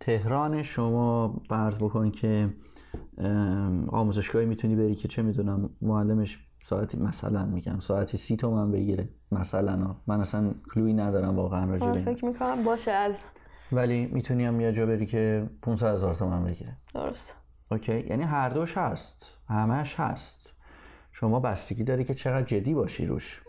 تهران شما فرض بکن که آموزشگاهی می‌تونی بری که چه می‌دونم معلمش ساعتی مثلا میگم ساعتی سی تومن بگیره مثلا. من اصلا کلوی ندارم واقعا راجع به فکر می‌کنم باشه از ولی می‌تونی هم یه جا بری که 500 هزار تومن بگیره. درست. اوکی؟ یعنی هر دوش هست. همش هست. شما بستگی داری که چقدر جدی باشی روش.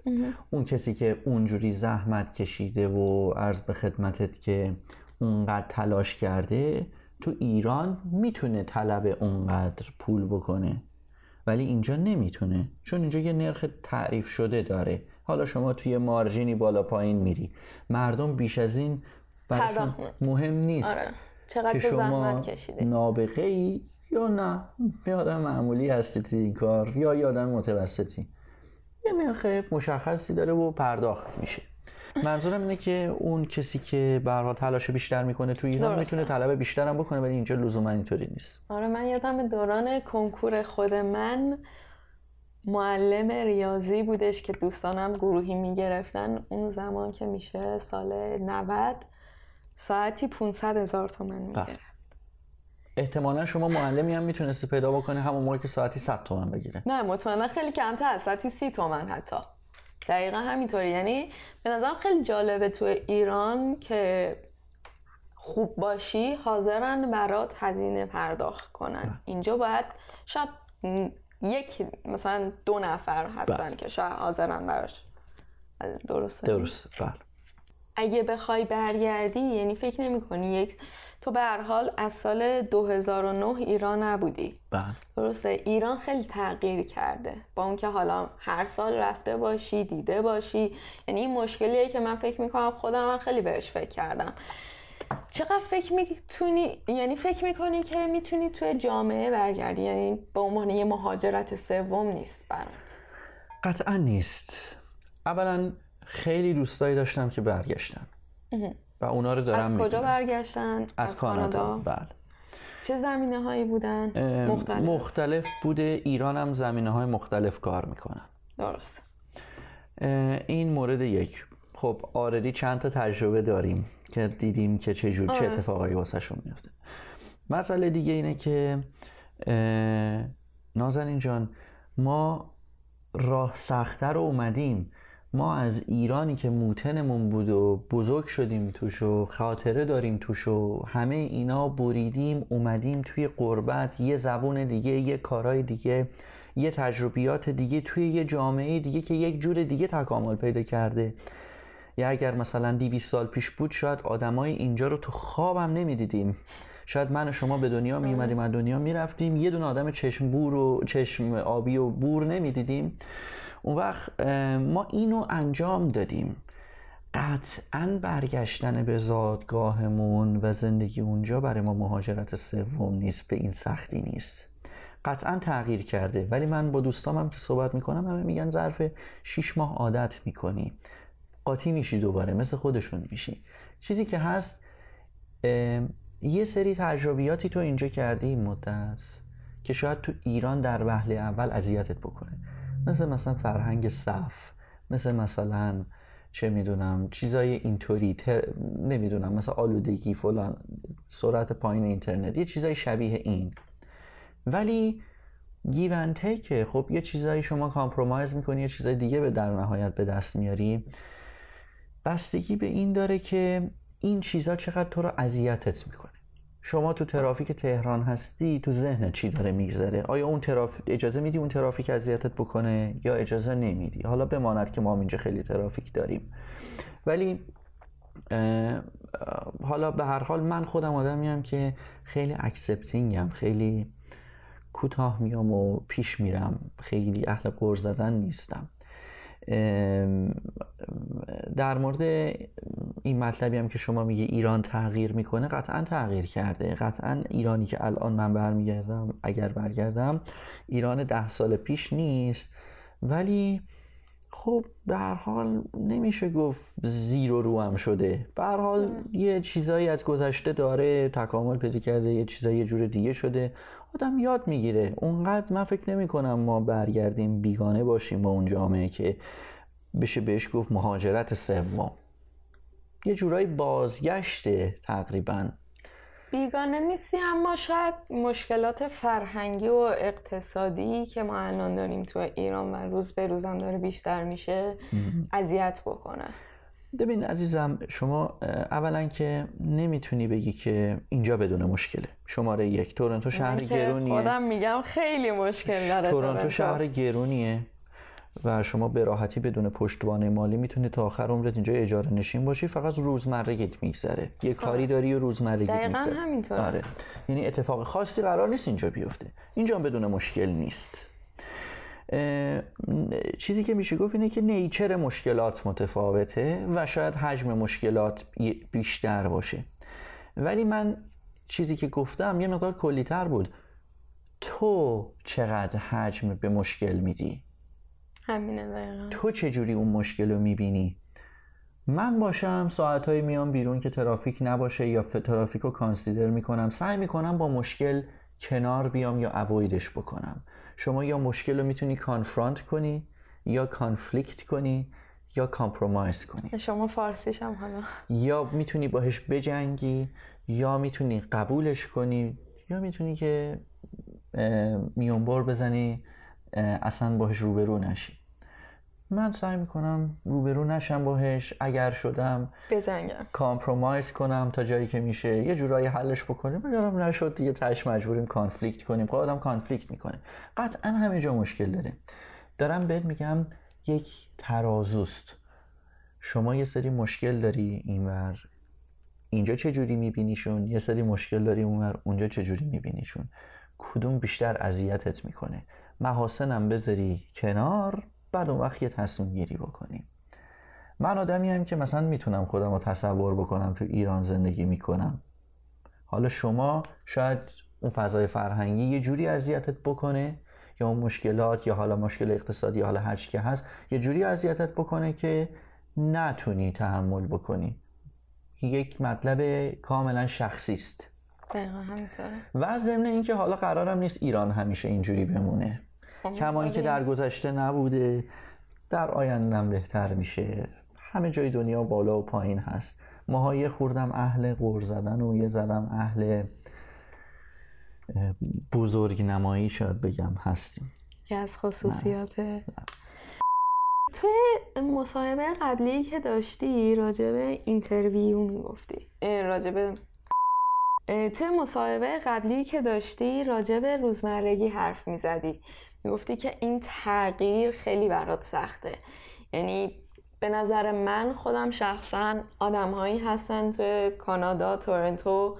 اون کسی که اونجوری زحمت کشیده و عرض به خدمتت که اونقدر تلاش کرده تو ایران می‌تونه طلب اونقدر پول بکنه. ولی اینجا نمی‌تونه چون اینجا یه نرخ تعریف شده داره. حالا شما توی مارژینی بالا پایین میری. مردم بیش از این براشون مهم نیست آره. چقدر که شما زحمت کشیده. نابغه ای یا نه؟ یه آدم معمولی هستی توی این کار یا یه آدم متوسطی. یه نرخ مشخصی داره و پرداخت میشه. منظورم اینه که اون کسی که به هر تلاش بیشتر می‌کنه تو ایران. می‌تونه طلب بیشتر هم بکنه ولی اینجا لزوما اینطوری نیست. آره من یادم دوران کنکور خود من معلم ریاضی بودش که دوستانم گروهی می‌گرفتن. اون زمان که میشه سال 90 ساعتی 500 هزار تومن می‌گرفت. احتمالا شما معلمی هم می‌تونستی پیدا بکنه همون موقع که ساعتی 100 تومن بگیره. نه مطمئنا خیلی کمتر از ساعتی 30 تومن حتی. دقیقا همینطوری. یعنی به نظرم خیلی جالبه تو ایران که خوب باشی حاضرن برات هزینه پرداخت کنن. اینجا باید شاید یک مثلا دو نفر هستن که شاید حاضرن براش. درسته؟ درست بله. اگه بخوای برگردی یعنی فکر نمی کنی یک تو به هر حال از سال 2009 ایران نبودی. بله. درسته؟ ایران خیلی تغییر کرده. با اون که حالا هر سال رفته باشی دیده باشی. یعنی این مشکلیه که من فکر می‌کنم خودم من خیلی بهش فکر کردم. چقدر فکر می‌تونی یعنی فکر می‌کنی که می‌تونی توی جامعه برگردی؟ یعنی به عنوان یه مهاجرت سوم نیست برات. قطعا نیست. اولا خیلی دوستایی داشتم که برگشتن. و اونا رو دارم از کجا می‌بینم. برگشتن؟ از, کانادا. بله. چه زمینه هایی بودن مختلف. مختلف بوده. ایران هم زمینه های مختلف کار می‌کنن. درست این مورد یک. خب آردی چند تا تجربه داریم که دیدیم که چه جور چه آره. اتفاقایی واسهشون میفته مسئله دیگه اینه که نازنین جان ما راه سختتر رو اومدیم ما از ایرانی که موتنمون بود و بزرگ شدیم توش و خاطره داریم توش و همه اینا بریدیم اومدیم توی قربت یه زبون دیگه یه کارهای دیگه یه تجربیات دیگه توی یه جامعه دیگه که یک جور دیگه تکامل پیدا کرده. یا اگر مثلا 200 سال پیش بود شاید آدمای اینجا رو تو خوابم نمی‌دیدیم. شاید من و شما به دنیا می اومدیم از دنیا می‌رفتیم یه دونه آدم چشم بور و چشم آبی و بور نمی‌دیدیم. اون وقت ما اینو انجام دادیم. قطعا برگشتن به زادگاهمون و زندگی اونجا برای ما مهاجرت سوم نیست به این سختی نیست. قطعا تغییر کرده. ولی من با دوستامم که صحبت می‌کنم همه میگن ظرف 6 ماه عادت می‌کنی. قاطی میشی دوباره مثل خودشون میشی. چیزی که هست یه سری تجربیاتی تو اینجا کردی این مدت که شاید تو ایران در وهله اول اذیتت بکنه. مثل مثلا فرهنگ صف مثل مثلا چه می‌دونم چیزای اینطوری تر... نمی‌دونم مثل آلودگی فلان سرعت پایین اینترنت یه چیزای شبیه این. ولی given که خب یه چیزایی شما compromise می‌کنی یه چیزای دیگه به در نهایت به دست میاری. بستگی به این داره که این چیزا چقدر تو رو اذیتت می‌کنه. شما تو ترافیک تهران هستی تو ذهنت چی داره میگذره؟ آیا اون ترافیک اجازه میدی اون ترافیک اذیتت بکنه یا اجازه نمیدی؟ حالا بماند که ما هم اینجا خیلی ترافیک داریم. ولی حالا به هر حال من خودم آدمیم که خیلی accepting م خیلی کوتاه میام و پیش میرم خیلی اهل غر زدن نیستم. در مورد این مطلبی هم که شما میگی ایران تغییر می‌کنه قطعا تغییر کرده. قطعا ایرانی که الان من برمیگردم اگر برگردم ایران ده سال پیش نیست. ولی خب به هر حال نمیشه گفت زیرو رو هم شده. به هر حال یه چیزایی از گذشته داره تکامل پیدا کرده یه چیزایی یه جور دیگه شده. آدم یاد می‌گیره. اونقدر من فکر نمی کنم ما برگردیم بیگانه باشیم با اون جامعه که بشه بهش گفت مهاجرت سوم. یه جورایی بازگشته تقریبا. بیگانه نیستی اما شاید مشکلات فرهنگی و اقتصادی که ما الان داریم تو ایران و روز به روزم داره بیشتر میشه اذیت بکنه. ببین عزیزم شما اولا که نمی‌تونی بگی که اینجا بدون مشکله. شماره یک تورنتو شهر گرونیه. خودم میگم خیلی مشکل داره تورنتو شهر گرونیه و شما به راحتی بدون پشتوانه مالی می‌تونی تا آخر عمرت اینجا اجاره نشین باشی فقط روزمرگیت میگذره. یه خب. کاری داری و روزمرگیت میگذره. همینطوره. آره. یعنی اتفاق خاصی قرار نیست اینجا بیفته. اینجا بدون مشکل نیست. چیزی که میشه گفت اینه که نیچر مشکلات متفاوته و شاید حجم مشکلات بیشتر باشه. ولی من چیزی که گفتم یه مقدار کلیتر بود. تو چقدر حجم به مشکل میدی؟ همینه تو چجوری اون مشکل رو می‌بینی؟ من باشم ساعتهایی میام بیرون که ترافیک نباشه یا ترافیک رو consider می‌کنم سعی می‌کنم با مشکل کنار بیام یا avoid ش بکنم. شما یا مشکل رو می‌تونی confront کنی یا conflict کنی یا compromise کنی. شما فارسیش هم حالا. یا می‌تونی باهش بجنگی یا می‌تونی قبولش کنی یا می‌تونی که میونبر بزنی اصلا باهش روبرو نشی. من سعی می‌کنم روبرو نشم باهش اگر شدم بزنگم compromise کنم تا جایی که میشه. یه جورایی حلش بکنیم اگرم نشد دیگه تهش مجبوریم conflict کنیم. خب آدم conflict می‌کنه. قطعا همه جا مشکل داره. دارم بهت میگم یک ترازوست. شما یه سری مشکل داری اینور اینجا چه جوری میبینیشون؟ یه سری مشکل داری اونور اونجا چه جوری میبینیشون؟ کدوم بیشتر اذیتت می‌کنه؟ محاسنم بذاری کنار. بعد اون وقت یه تصمیم گیری بکنیم. من آدمی هم که مثلا می‌تونم خودم رو تصور بکنم تو ایران زندگی می‌کنم. حالا شما شاید اون فضای فرهنگی یه جوری اذیتت بکنه یا اون مشکلات یا حالا مشکل اقتصادی حالا هر که هست یه جوری اذیتت بکنه که نتونی تحمل بکنی. یک مطلب کاملا شخصی است. و ضمن اینکه حالا قرارم نیست ایران همیشه اینجوری بمونه. کما اینکه در گذشته نبوده در آیندهم بهتر میشه. همه جای دنیا بالا و پایین هست. ماها یه خوردم اهل قور زدن و یه زدم اهل بزرگ نمایی شاید بگم هستیم. که از خصوصیات. توی مصاحبه قبلی که داشتی راجب اینترویو می‌گفتی. راجب توی مصاحبه قبلی که داشتی راجب روزمرگی حرف می‌زدی. می‌گفتی که این تغییر خیلی برات سخته. یعنی به نظر من خودم شخصا آدم هایی هستن توی کانادا تورنتو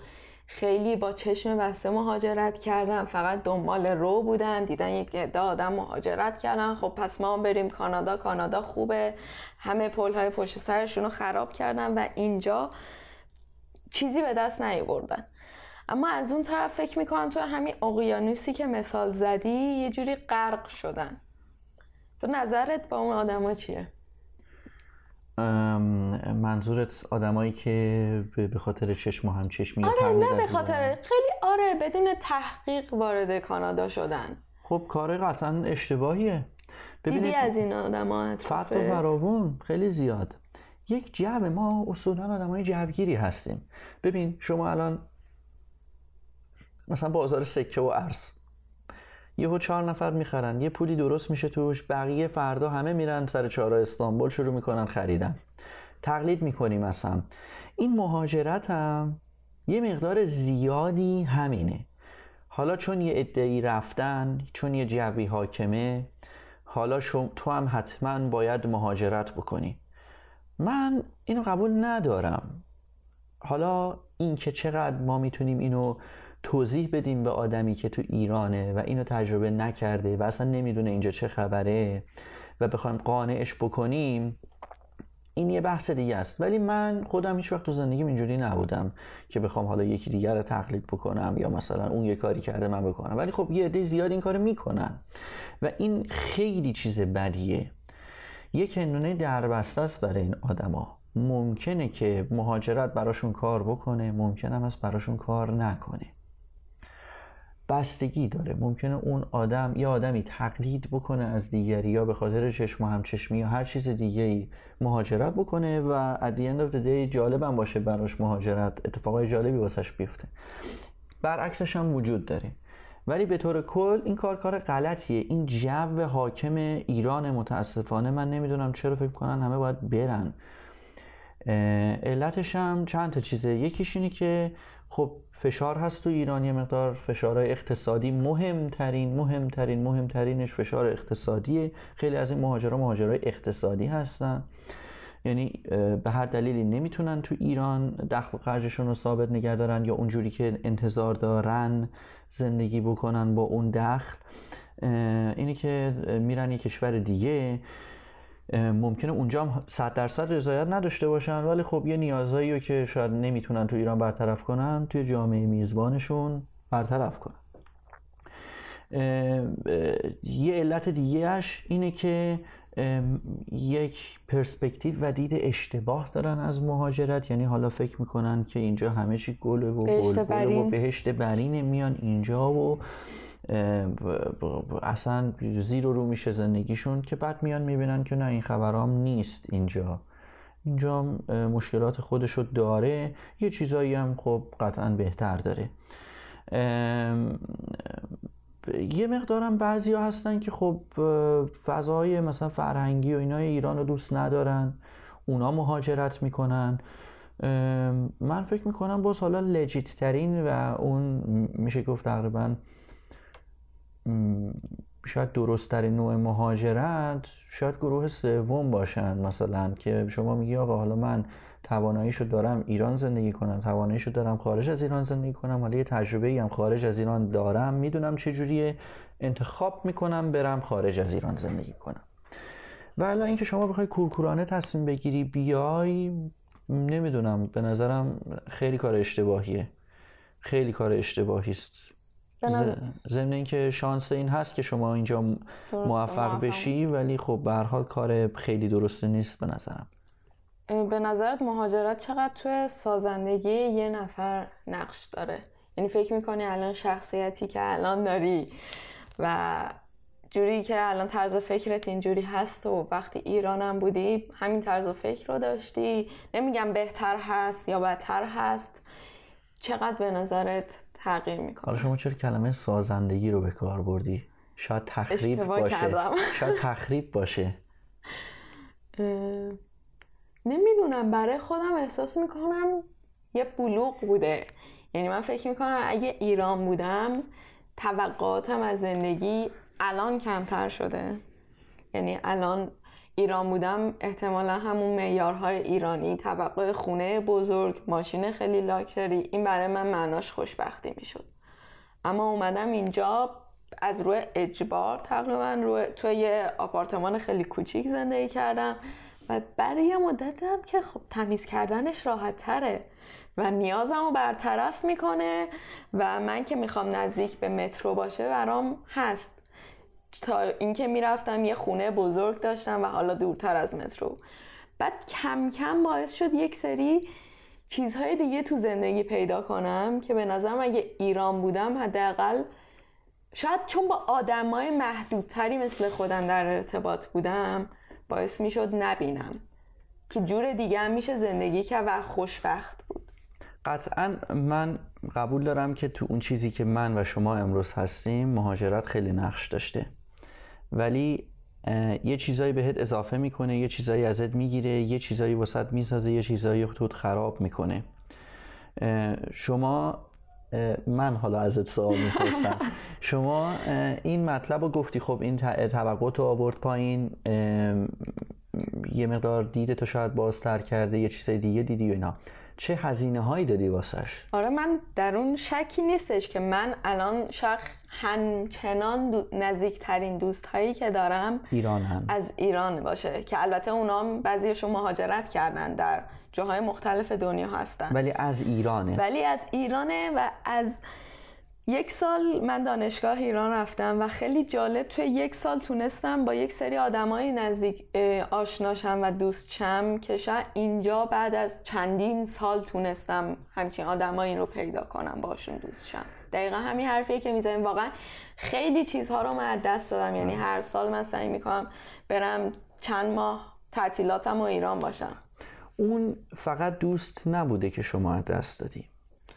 خیلی با چشم بسته مهاجرت کردن فقط دنبال رو بودن دیدن یک عده آدم مهاجرت کردن. خب پس ما بریم کانادا کانادا خوبه. همه پل های پشت سرشون رو خراب کردن و اینجا چیزی به دست نیاوردن. اما از اون طرف فکر می‌کنم تو همین اقیانوسی که مثال زدی یه جوری غرق شدن. تو نظرت با اون آدما چیه؟ منظورت آدمایی که به خاطر چشم و همچشمی آره نه به خاطر خیلی آره بدون تحقیق وارد کانادا شدن. خب کار قطعا اشتباهیه. دیدی از این آدم ها فقط و فراوون خیلی زیاد. یک جعب ما اصولا آدم های جعبگیری هستیم. ببین شما الان مثلا بازار سکه و ارز یهو چهار نفر می‌خرن. یه پولی درست میشه توش. بقیه فردا همه میرن سر چهار استانبول شروع می‌کنن خریدن. تقلید می‌کنیم مثلا این مهاجرت هم یه مقدار زیادی همینه. حالا چون یه ادعی رفتن چون یه جوی حاکمه حالا شم تو هم حتما باید مهاجرت بکنی. من اینو قبول ندارم. حالا این که چقدر ما می‌تونیم اینو توضیح بدیم به آدمی که تو ایرانه و اینو تجربه نکرده و اصلا نمی‌دونه اینجا چه خبره و بخوایم قانعش بکنیم این یه بحث دیگه است. ولی من خودم هیچ وقت تو زندگیم اینجوری نبودم که بخوام حالا یکی دیگر رو تقلید بکنم یا مثلا اون یه کاری کرده من بکنم. ولی خب یه عده زیاد این کارو می‌کنن. و این خیلی چیز بدیه. یک هندونه دربسته است برای این آدما. ممکنه که مهاجرت براشون کار بکنه ممکنه است براشون کار نکنه. بستگی داره. ممکنه اون آدم یا آدمی تقلید بکنه از دیگری یا به خاطر چشم و همچشمی یا هر چیز دیگه ای مهاجرت بکنه و at the end of the day جالبم باشه براش مهاجرت اتفاقای جالبی واسش بیفته. برعکسش هم وجود داره. ولی به طور کل این کار کار غلطیه. این جو حاکم ایران متاسفانه من نمی‌دونم چرا فکر کنن همه باید برن. علتش هم چند تا چیزه. یکیش اینه که خب فشار هست تو ایران یه مقدار فشارهای اقتصادی مهمترین مهمترین مهمترینش فشار اقتصادیه. خیلی از این مهاجرها مهاجرهای اقتصادی هستن. یعنی به هر دلیلی نمی‌تونن تو ایران دخل و خرجشون رو ثابت نگه دارن یا اونجوری که انتظار دارن زندگی بکنن با اون دخل. اینی که میرن یه کشور دیگه. ممکنه اونجا هم صد درصد رضایت نداشته باشن ولی خب یه نیازهایی رو که شاید نمی‌تونن تو ایران برطرف کنن توی جامعه میزبانشون برطرف کنن. یه علت دیگهش اینه که یک پرسپکتیو و دید اشتباه دارن از مهاجرت. یعنی حالا فکر می‌کنن که اینجا همه چی گله و بلبل و بهشت برین میان اینجا و اصلا زیر و رو میشه زندگیشون که بعد میان می‌بینن که نه این خبرام نیست اینجا. اینجا مشکلات خودشو داره. یه چیزایی هم خب قطعا بهتر داره. یه مقدارم بعضی ها هستن که خب فضای مثلا فرهنگی و اینای ایران رو دوست ندارن. اونا مهاجرت می‌کنن. من فکر می‌کنم باز حالا لجیت ترین و اون میشه گفت تقریبا شاید درست نوع مهاجرت شاید گروه سوم باشن مثلا که شما میگی آقا حالا من تواناییشو دارم ایران زندگی کنم تواناییشو دارم خارج از ایران زندگی کنم حالا یه تجربه ای هم خارج از ایران دارم می‌دونم چه جوریه انتخاب می‌کنم برم خارج از ایران زندگی کنم. و الان اینکه شما بخوای کورکورانه تصمیم بگیری بیای نمی‌دونم به نظرم خیلی کار اشتباهیه. خیلی کار اشتباهی است. ضمن اینکه شانس این هست که شما اینجا موفق بشی ولی خب به حال کار خیلی درسته نیست به نظرم. به نظرت مهاجرت چقدر توی سازندگی یه نفر نقش داره؟ یعنی فکر می‌کنی الان شخصیتی که الان داری و جوری که الان طرز فکرت اینجوری هست و وقتی ایرانم بودی همین طرز فکر رو داشتی؟ نمیگم بهتر هست یا بدتر هست. چقدر به نظرت تغییر می‌کنه. حالا شما چرا کلمه سازندگی رو به کار بردی؟ شاید تخریب باشه. کردم. شاید تخریب باشه. نمی‌دونم. برای خودم احساس می‌کنم یه بلوغ بوده. یعنی من فکر می‌کنم اگه ایران بودم توقعاتم از زندگی الان کمتر شده. یعنی الان ایران بودم احتمالا همون معیارهای ایرانی طبقه خونه بزرگ ماشین خیلی لاکچری این برای من معناش خوشبختی می‌شد. اما اومدم اینجا از روی اجبار تقریبا روی توی یه آپارتمان خیلی کوچیک زندگی کردم و بعد یه مدت دیدم که خب تمیز کردنش راحت تره و نیازم رو برطرف می‌کنه و من که می‌خوام نزدیک به مترو باشه برام هست. تا اینکه می‌رفتم یه خونه بزرگ داشتم و حالا دورتر از مترو. بعد کم کم باعث شد یک سری چیزهای دیگه تو زندگی پیدا کنم که به نظرم اگه ایران بودم حداقل شاید چون با آدمای محدودتری مثل خودم در ارتباط بودم باعث می‌شد نبینم. که جور دیگه هم میشه زندگی که و خوشبخت بود. قطعا من قبول دارم که تو اون چیزی که من و شما امروز هستیم مهاجرت خیلی نقش داشته. ولی یه چیزایی بهت اضافه می‌کنه یه چیزایی ازت می‌گیره یه چیزایی وسط می‌سازه یه چیزایی توت خراب می‌کنه. شما من حالا ازت سوال می‌پرسم. شما این مطلب رو گفتی خب این توقع تو آورد پایین یه مقدار دیده تو شاید بازتر کرده یه چیزای دیگه دیدی و اینا. چه هزینه هایی دادی واسش؟ آره من در اون شکی نیستش که من الان شخ همچنان دو... نزدیکترین دوست هایی که دارم ایران هم. از ایران باشه که البته اونام بعضیشون مهاجرت کردن در جاهای مختلف دنیا هستن. ولی از ایرانه. ولی از ایرانه و از یک سال من دانشگاه ایران رفتم و خیلی جالب توی یک سال تونستم با یک سری آدمای نزدیک آشناشم و دوست شم که شاید اینجا بعد از چندین سال تونستم همچین آدمایی رو پیدا کنم باشون دوست شم. دقیقا همین حرفیه که می‌زنیم. واقعا خیلی چیزها رو من از دست دادم. یعنی هر سال من سعی می‌کنم برم چند ماه تعطیلاتم و ایران باشم. اون فقط دوست نبوده که شما از دست دادی؟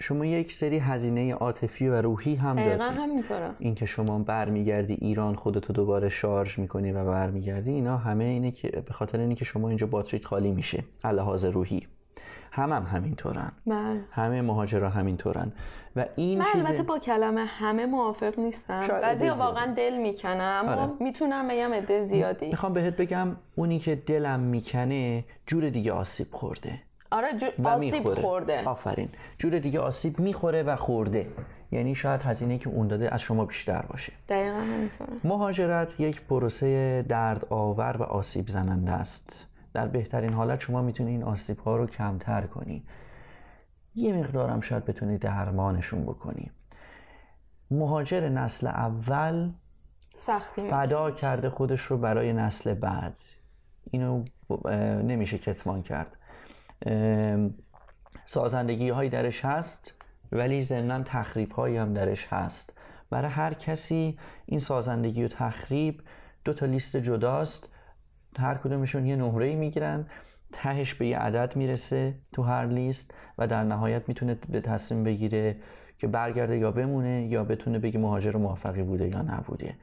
شما یک سری هزینه عاطفی و روحی هم دقیقا دادی همینطوره. این که شما برمیگردی ایران خودتو دوباره شارژ می‌کنی و برمیگردی اینا همه اینه که به خاطر اینه که شما اینجا باتریت خالی میشه. لحاظ روحی. هم هم همینطورن. بله. همه مهاجرا همینطورن. و این من چیز البته با کلمه همه موافق نیستم. بعضی واقعا دل می‌کنه اما آره. می‌تونم بگم عده زیادی. می‌خوام بهت بگم اونی که دلم می‌کنه جور دیگه آسیب خورده. آره جو... و آسیب می‌خوره. خورده. آفرین. جور دیگه آسیب می‌خوره و خورده. یعنی شاید هزینه که اون داده از شما بیشتر باشه. دقیقا همینطوره. مهاجرت یک پروسه درد آور و آسیب زننده است. در بهترین حالت شما می‌تونی این آسیب ها رو کمتر کنی. یه مقدارم شاید بتونی درمانشون بکنی. مهاجر نسل اول سختی فدا کرده خودش رو برای نسل بعد. اینو نمیشه کتمان کرد. سازندگی هایی درش هست ولی ضمنا تخریب هایی هم درش هست. برای هر کسی این سازندگی و تخریب دو تا لیست جداست. هر کدومشون یه نهره می‌گیرن تهش به یه عدد می‌رسه تو هر لیست و در نهایت می‌تونه به تصمیم بگیره که برگرده یا بمونه یا بتونه بگه مهاجر موفقی بوده یا نبوده.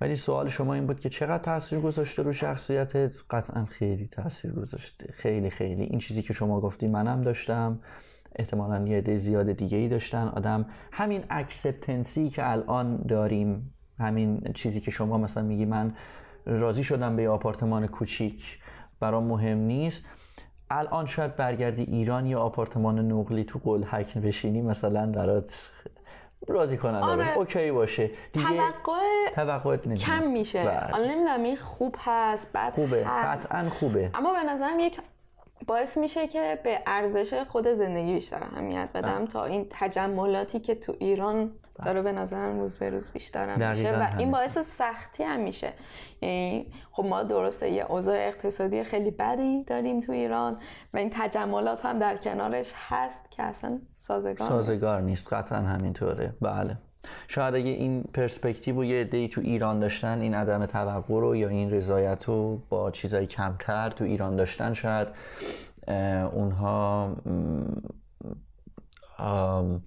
ولی سوال شما این بود که چقدر تاثیر گذاشته رو شخصیتت؟ قطعا خیلی تاثیر گذاشته. خیلی خیلی. این چیزی که شما گفتی منم داشتم. احتمالا یه عده زیاد دیگه ای داشتن. آدم همین acceptance ی که الان داریم همین چیزی که شما مثلا میگی من راضی شدم به یه آپارتمان کوچیک برام مهم نیست. الان شاید برگردی ایران یه آپارتمان نقلی تو قلهک بشینی مثلا برات راضی کننده آره. باشه. اوکی باشه دیگه توقع توقعت. کم میشه بله. حالا نمی‌دونم این خوب هست بد خوبه قطعا خوبه اما به نظرم یک باعث میشه که به ارزش خود زندگی بیشتر اهمیت بدم تا این تجملاتی که تو ایران داره به نظرم روز به روز بیشتر میشه و. این باعث سختی هم میشه یعنی خب ما درسته یه اوضاع اقتصادی خیلی بدی داریم تو ایران و این تجملات هم در کنارش هست که اصلا سازگار. سازگار نیست قطعا همینطوره بله شاید اگه این پرسپکتیو و یه عده‌ای تو ایران داشتن این عدم توقع رو یا این رضایت رو با چیزای کمتر تو ایران داشتن شاید اونها آم،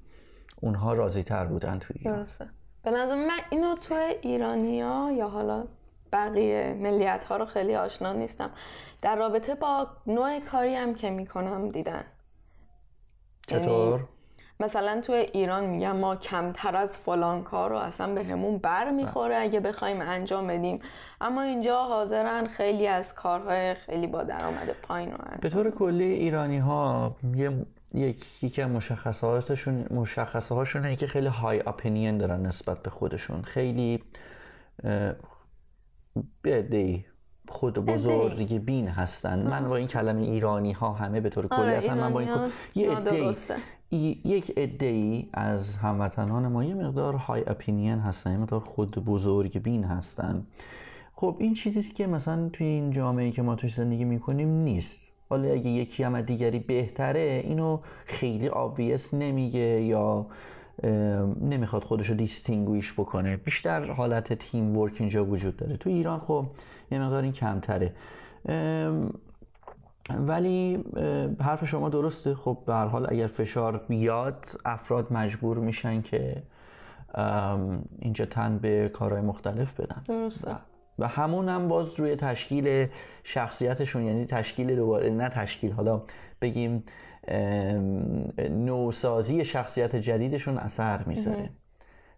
اونها راضی تر بودن تو ایران. درسته. به نظر من اینو تو ایرانیا یا حالا بقیه ملیت ها رو خیلی آشنا نیستم. در رابطه با نوع کاری هم که می‌کنم دیدن. چطور؟ مثلا تو ایران میگم ما کمتر از فلان کار رو اصلا به همون بر می‌خوره اگه بخوایم انجام بدیم. اما اینجا حاضرن خیلی از کارهای خیلی با درآمد پایین رو انجام به طور کلی ایرانی ها یه یکی که مشخصاتشون مشخصه اینه که خیلی های اپینین دارن نسبت به خودشون. خیلی عده‌ای خود بزرگ بین هستن. من با این کلمه ایرانی ها همه به طور کلی آره، اصلا من با این یه. ای- یک عده‌ای از هموطنان ما یه مقدار های اپینین هستن. یه مقدار خود بزرگ بین هستن. خب این چیزی است که مثلا توی این جامعه که ما توش زندگی می‌کنیم نیست. حالا اگه یکی هم دیگری بهتره اینو خیلی آبویس نمیگه یا نمی‌خواد خودشو دیستینگویش بکنه. بیشتر حالت تیم ورک اینجا وجود داره. تو ایران خب یه مقدار این کمتره. ولی حرف شما درسته. خب به هر حال اگر فشار بیاد افراد مجبور میشن که اینجا تن به کارهای مختلف بدن. درسته. و همون هم باز روی تشکیل شخصیتشون یعنی تشکیل دوباره نه تشکیل حالا بگیم نوسازی شخصیت جدیدشون اثر می‌ذاره.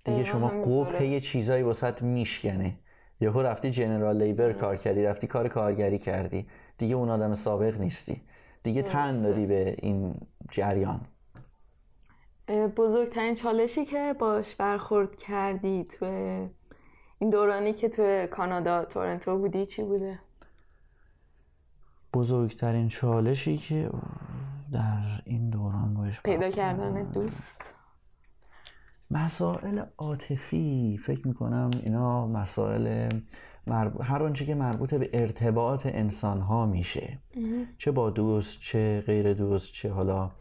دیگه شما. قبه یه چیزایی وسط میشکنه یهو رفتی جنرال لیبر کار کردی رفتی کار کارگری کردی. دیگه اون آدم سابق نیستی. دیگه تن. دادی به این جریان. بزرگترین چالشی که باش برخورد کردی تو این دورانی که تو کانادا تورنتو بودی چی بوده؟ بزرگترین چالشی که در این دوران باش پیدا کردن دوست؟ مسائل عاطفی فکر می‌کنم اینا مسائل مرب... هر آنچه که مربوط به ارتباط انسان ها میشه چه با دوست چه غیر دوست چه حالا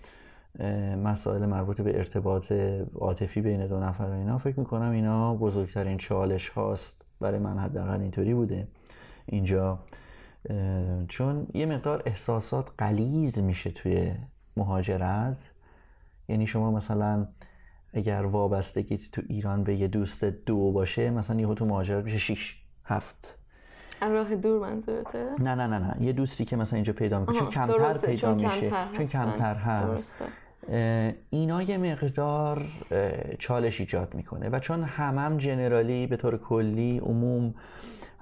مسائل مربوط به ارتباط عاطفی بین دو نفر اینا فکر می‌کنم اینا بزرگترین چالش هاست برای من حداقل اینطوری بوده. اینجا چون یه مقدار احساسات قلیز میشه توی مهاجرت. یعنی شما مثلا اگر وابستگیت تو ایران به یه دوست دو باشه مثلا یهو تو مهاجرت میشه 6 هفت. راه دور منظورته؟ نه نه نه نه. یه دوستی که مثلا اینجا پیدا می‌کنه. چون کمتر پیدا چون میشه. کمتر چون کمتر هست. اینا یه مقدار چالش ایجاد می‌کنه. و چون همم جنرالی به طور کلی عموم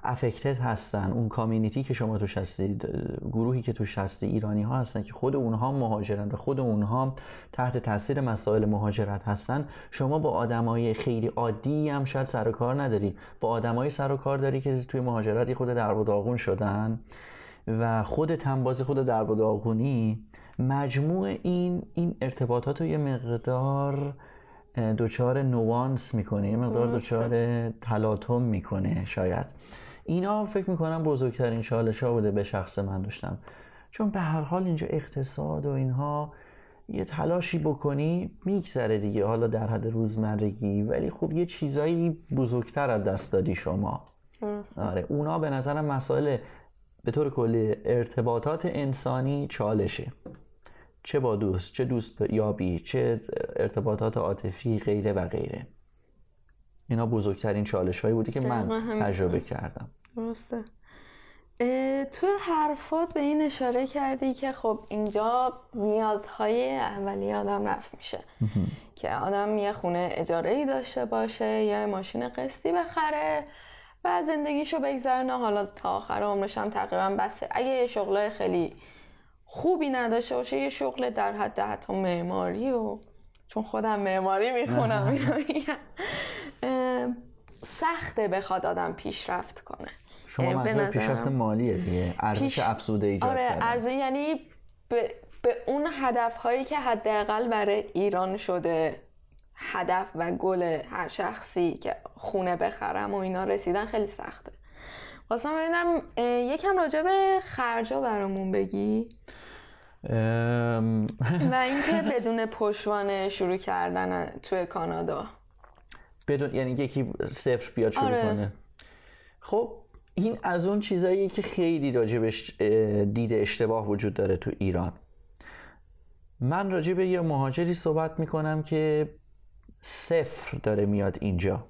افکتد هستن. اون کامیونیتی که شما توش هستید گروهی که توش هستی ایرانی ها هستن که خود اونها مهاجرن و خود اونها تحت تاثیر مسائل مهاجرت هستن. شما با آدمای خیلی عادی هم شاید سر و کار نداری. با آدمای سر و کار داری که توی مهاجرتی خود درب و داغون شدن و خود تنباز خود درب و داغونی. مجموع این این ارتباطات رو یه مقدار دچار نوانس می‌کنه یه مقدار دچار تلاطم می‌کنه شاید. اینا فکر می‌کنم بزرگترین چالش ها بوده به شخص من داشتم. چون به هر حال اینجا اقتصاد و اینها یه تلاشی بکنی میگذره دیگه. حالا در حد روزمرگی ولی خب یه چیزایی بزرگتر از دست دادی شما. آره اونا به نظرم مسائل به طور کلی ارتباطات انسانی چالشه. چه با دوست چه دوست یابی چه ارتباطات عاطفی غیره و غیره. اینا بزرگترین چالش هایی بودی که من تجربه کردم. درسته. تو حرفات به این اشاره کردی که خب اینجا نیازهای اولی آدم رفت میشه. که آدم یه خونه اجاره ای داشته باشه یا ماشین قسطی بخره و زندگیشو بگذرنه حالا تا آخر عمرش هم تقریبا بسه. اگه یه شغل خیلی خوبی نداشته باشه یه شغل در حد حتی معماری و چون خودم معماری می‌خونم اینو سخته بخواد آدم پیشرفت کنه. شما منظور پیشرفت مالیه دیگه. ارزش پیش... افزوده ایجاد آره ارزش یعنی به... به اون هدف هایی که حداقل برای ایران شده هدف و گل هر شخصی که خونه بخرم و اینا رسیدن خیلی سخته. خواستم ببینم یکم راجع به خرجا برامون بگی. و اینکه بدون پشوانه شروع کردن توی کانادا. بدون یعنی یکی صفر بیاد شروع آره. کنه. خب این از اون چیزایی که خیلی راجبش دید اشتباه وجود داره تو ایران. من راجع به یه مهاجری صحبت می‌کنم که صفر داره میاد اینجا.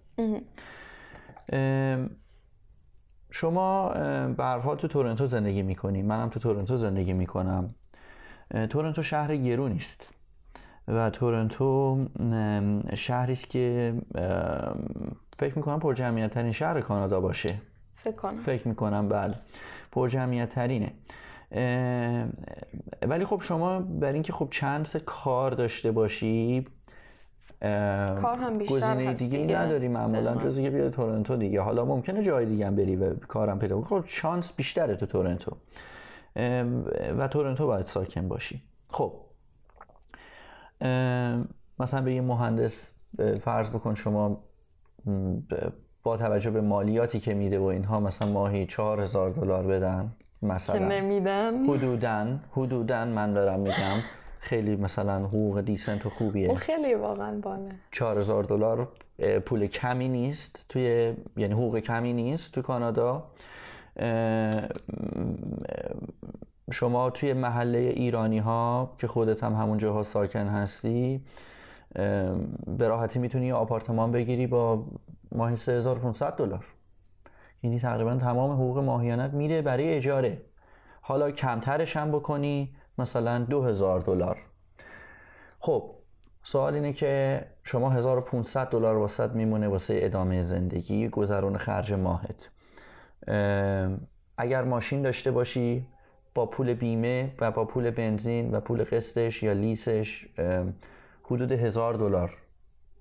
شما برها تو تورنتو زندگی می‌کنی. منم تو تورنتو زندگی می‌کنم. تورنتو شهر گرون است و تورنتو شهری است که فکر می‌کنم پر جمعیت ترین شهر کانادا باشه. فکر کنم. فکر می‌کنم بله. پر جمعیت ترینه ولی خب شما بر اینکه خب چند کار داشته باشی کار هم بیشتر گزینه دیگه, دیگه. نداری معمولا جز که بیاد تورنتو دیگه. حالا ممکنه جای دیگه هم بری و کارم پیدا کنی. خب شانس بیشتره تو تورنتو. و تورنتو باید ساکن باشی. خب. مثلا به یه مهندس فرض بکن شما با توجه به مالیاتی که میده و اینها مثلا ماهی چهار هزار دلار بدن مثلا. نمیدن؟ حدودن حدودن من دارم میگم خیلی مثلا حقوق دیسنت و خوبیه. اون خیلی واقعا بانه. 4000 دلار پول کمی نیست توی یعنی حقوق کمی نیست تو کانادا. شما توی محله ایرانی ها که خودت هم همون جاها ساکن هستی به راحتی می‌تونی آپارتمان بگیری با ماهی 3500 دلار. یعنی تقریبا تمام حقوق ماهیانت میره برای اجاره. حالا کمترش هم بکنی مثلا 2000 دلار. خب سوال اینه که شما 1500 دلار واسط میمونه واسه ادامه زندگی گذرون خرج ماهت. اگر ماشین داشته باشی با پول بیمه و با پول بنزین و پول قسطش یا لیسش حدود هزار دلار.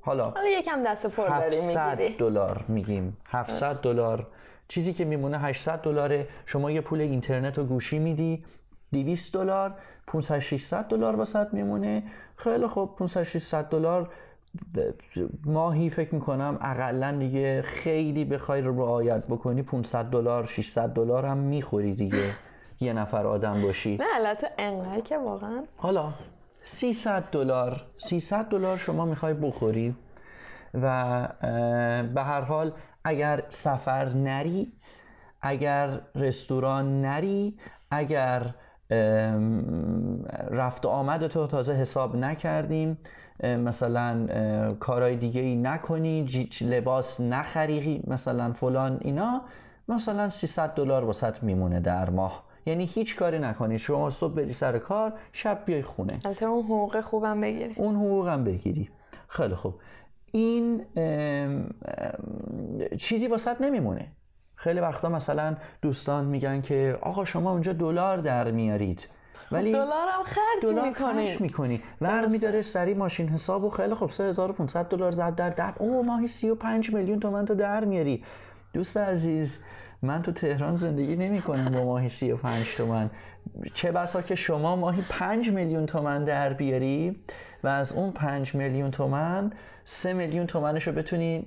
حالا حالا یکم دست پر داری 700 دلار میگیم. 700 دلار. چیزی که میمونه 800 دلاره. شما یه پول اینترنت و گوشی میدی 200 دلار. 500 600 دلار واسط میمونه. خیلی خوب 500 600 دلار. ماهی فکر می‌کنم اقلا دیگه خیلی بخوای رعایت بکنی 500 دلار 600 دلار هم می‌خوری دیگه. یه نفر آدم باشی. نه البته انقدر که واقعا. حالا 300 دلار 300 دلار شما می‌خوای بخوری و به هر حال اگر سفر نری اگر رستوران نری اگر رفت و آمد تو تازه حساب نکردیم مثلا کارهای دیگه ای نکنی لباس نخری مثلا فلان اینا مثلا 300 دلار واسط میمونه در ماه. یعنی هیچ کاری نکنی. شما صبح بری سر کار شب بیای خونه. البته اون حقوق خوبم بگیری. اون حقوقم بگیری. خیلی خوب. این چیزی واسط نمیمونه. خیلی وقتا مثلا دوستان میگن که آقا شما اونجا دلار در میارید. ولی دلار هم خرج دلار خرج می‌کنی. ور میداره سری ماشین حساب و خیلی خب 3500 دلار زد در در. او ماهی 35 میلیون تومن تو در میاری. دوست عزیز من تو تهران زندگی نمی کنم با ماهی 35 تومن چه بسا که شما ماهی 5 میلیون تومن در بیاری و از اون 5 میلیون تومن سه میلیون تومنش رو بتونی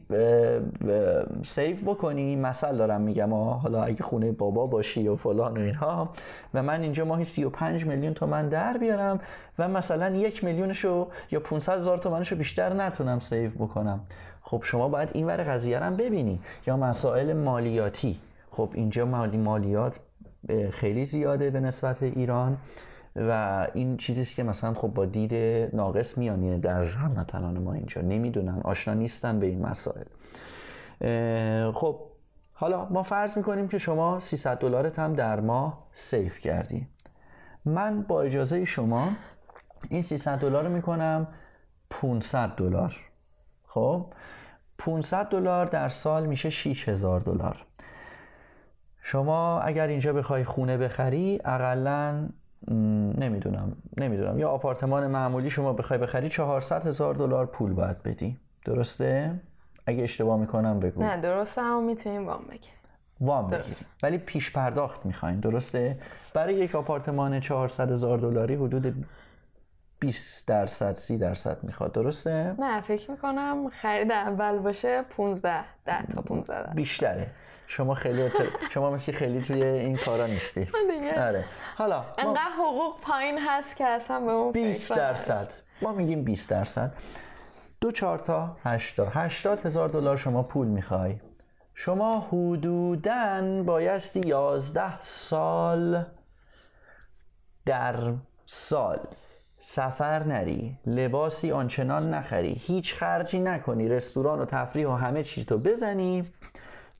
سیف بکنی. مثل دارم میگم حالا اگه خونه بابا باشی و فلان و اینها. و من اینجا ماهی 35 میلیون تومن در بیارم و مثلا یک میلیونش رو یا 500 هزار تومنش رو بیشتر نتونم سیف بکنم. خب شما باید این ور قضیه هم ببینی. یا مسائل مالیاتی. خب اینجا مالی مالیات خیلی زیاده به نسبت ایران. و این چیزیست که مثلا خب با دید ناقص میانیه در هموطنان ما اینجا نمی‌دونن آشنا نیستن به این مسائل. خب حالا ما فرض می‌کنیم که شما 300 دلارت هم در ماه سیف کردی من با اجازه شما این 300 دلار رو می‌کنم 500 دلار. خب 500 دلار در سال میشه 6000 دلار. شما اگر اینجا بخوای خونه بخری اقلا نمی‌دونم نمی‌دونم. یا آپارتمان معمولی شما بخوای بخری 400 هزار دلار پول باید بدی. درسته؟ اگه اشتباه می‌کنم بگو. نه درسته هم می‌تونیم وام بگیریم. وام بگیریم. ولی پیش پرداخت می‌خواین درسته؟ برای یک آپارتمان 400 هزار دلاری حدود 20 درصد 30 درصد می‌خواد. درسته؟ نه فکر می‌کنم خرید اول باشه 15 10 تا 15 بیشتره. شما خیلی شما مثل خیلی توی این کارا نیستی. آره. حالا انقدر حقوق پایین هست که اصلا به اون 20 درصد. ما میگیم 20 درصد. دو چهار تا 80 80 هزار دلار شما پول می‌خوای. شما حدوداً بایستی 11 سال در سال سفر نری. لباسی آنچنان نخری. هیچ خرجی نکنی. رستوران و تفریح و همه چیز تو بزنی.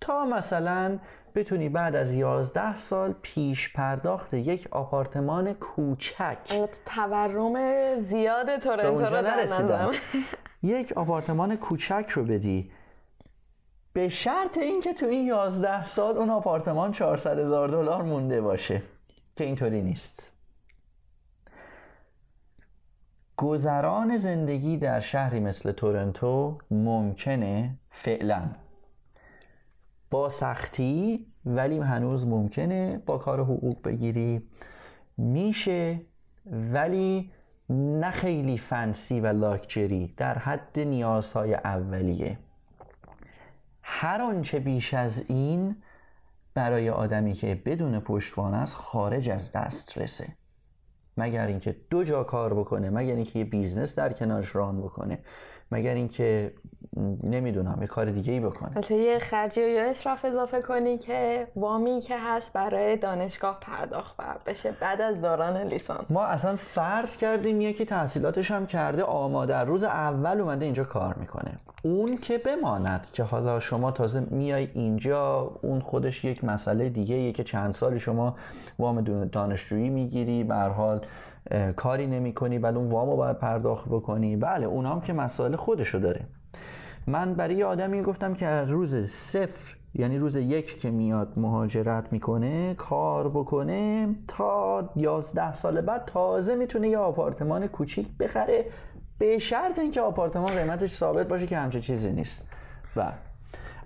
تا مثلا بتونی بعد از 11 سال پیش پرداخت یک آپارتمان کوچک. تورم زیاد تورنتو رو در یک آپارتمان کوچک رو بدی. به شرط اینکه تو این 11 سال اون آپارتمان 400 هزار دلار مونده باشه که اینطوری نیست. گذران زندگی در شهری مثل تورنتو ممکنه فعلا. با سختی ولی هنوز ممکنه با کار حقوق بگیری. میشه ولی نه خیلی fancy و لاکچری در حد نیازهای اولیه. هر آنچه بیش از این برای آدمی که بدون پشتوانه است خارج از دسترسه. مگر اینکه دو جا کار بکنه مگر اینکه یه business در کنارش run بکنه. مگر اینکه نمی‌دونم یه کار دیگه ای بکنه. البته یه خرجی یا اطراف اضافه کنی که وامی که هست برای دانشگاه پرداخت بشه بعد از دوران لیسانس. ما اصلا فرض کردیم یکی تحصیلاتش هم کرده آماده. روز اول اومده اینجا کار می‌کنه. اون که بماند که حالا شما تازه میای اینجا اون خودش یک مسئله دیگه که چند سالی شما وام دانشجویی می‌گیری. به حال کاری نمی کنی بعد اون وامو باید پرداخت بکنی. بله اونام که مسائل خودشو داره. من برای یه آدمی گفتم که از روز صفر یعنی روز یک که میاد مهاجرت می‌کنه کار بکنه تا یازده سال بعد تازه می‌تونه یه آپارتمان کوچیک بخره. به شرط اینکه آپارتمان قیمتش ثابت باشه که همچه چیزی نیست. و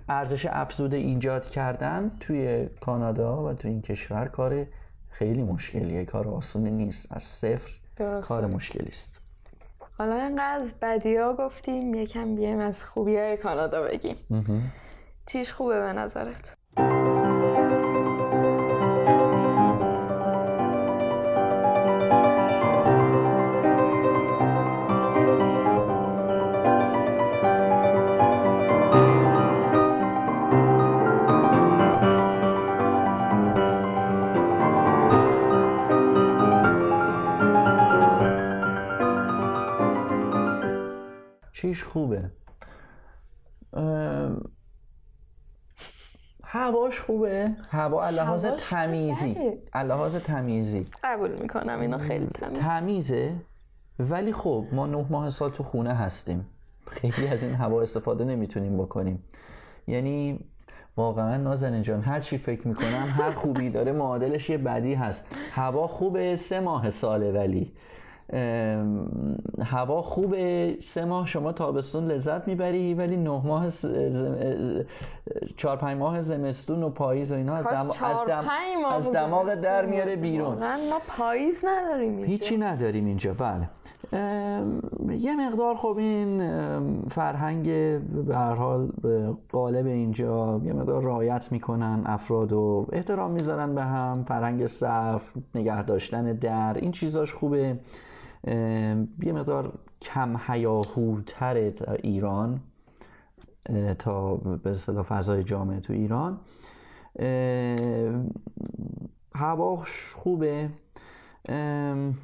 ارزش افزوده ایجاد کردن توی کانادا و توی این کشور کار خیلی مشکلیه. کار آسونی نیست. از صفر کار مشکلی است حالا اینقدر از بدی ها گفتیم یکم بیایم از خوبی های کانادا بگیم. چیش خوبه به نظرت؟ خیلیش خوبه. هواش خوبه. هوا لحاظ تمیزی. لحاظ تمیزی. قبول می‌کنم اینو خیلی تمیز تمیزه. ولی خب ما نه ماه سال تو خونه هستیم. خیلی از این هوا استفاده نمی‌تونیم بکنیم. یعنی واقعا نازنین جان هر چی فکر می‌کنم هر خوبی داره معادلش یه بدی هست. هوا خوبه سه ماه ساله ولی. هوا خوبه سه ماه شما تابستون لذت می‌بری ولی نه ماه چهار پنج ماه زمستون و پاییز و اینا از, دم... از, دم... از دماغ در میاره بیرون. ما پاییز نداریم اینجا. هیچی نداریم اینجا بله. یه مقدار خب این فرهنگ به هر حال قالب اینجا یه مقدار رایت می‌کنن افراد و احترام می‌ذارن به هم فرهنگ صف نگه داشتن در این چیزاش خوبه. یه مقدار کم هیاهوتر ایران تا به اصطلاح فضای جامعه تو ایران. هواش خوبه.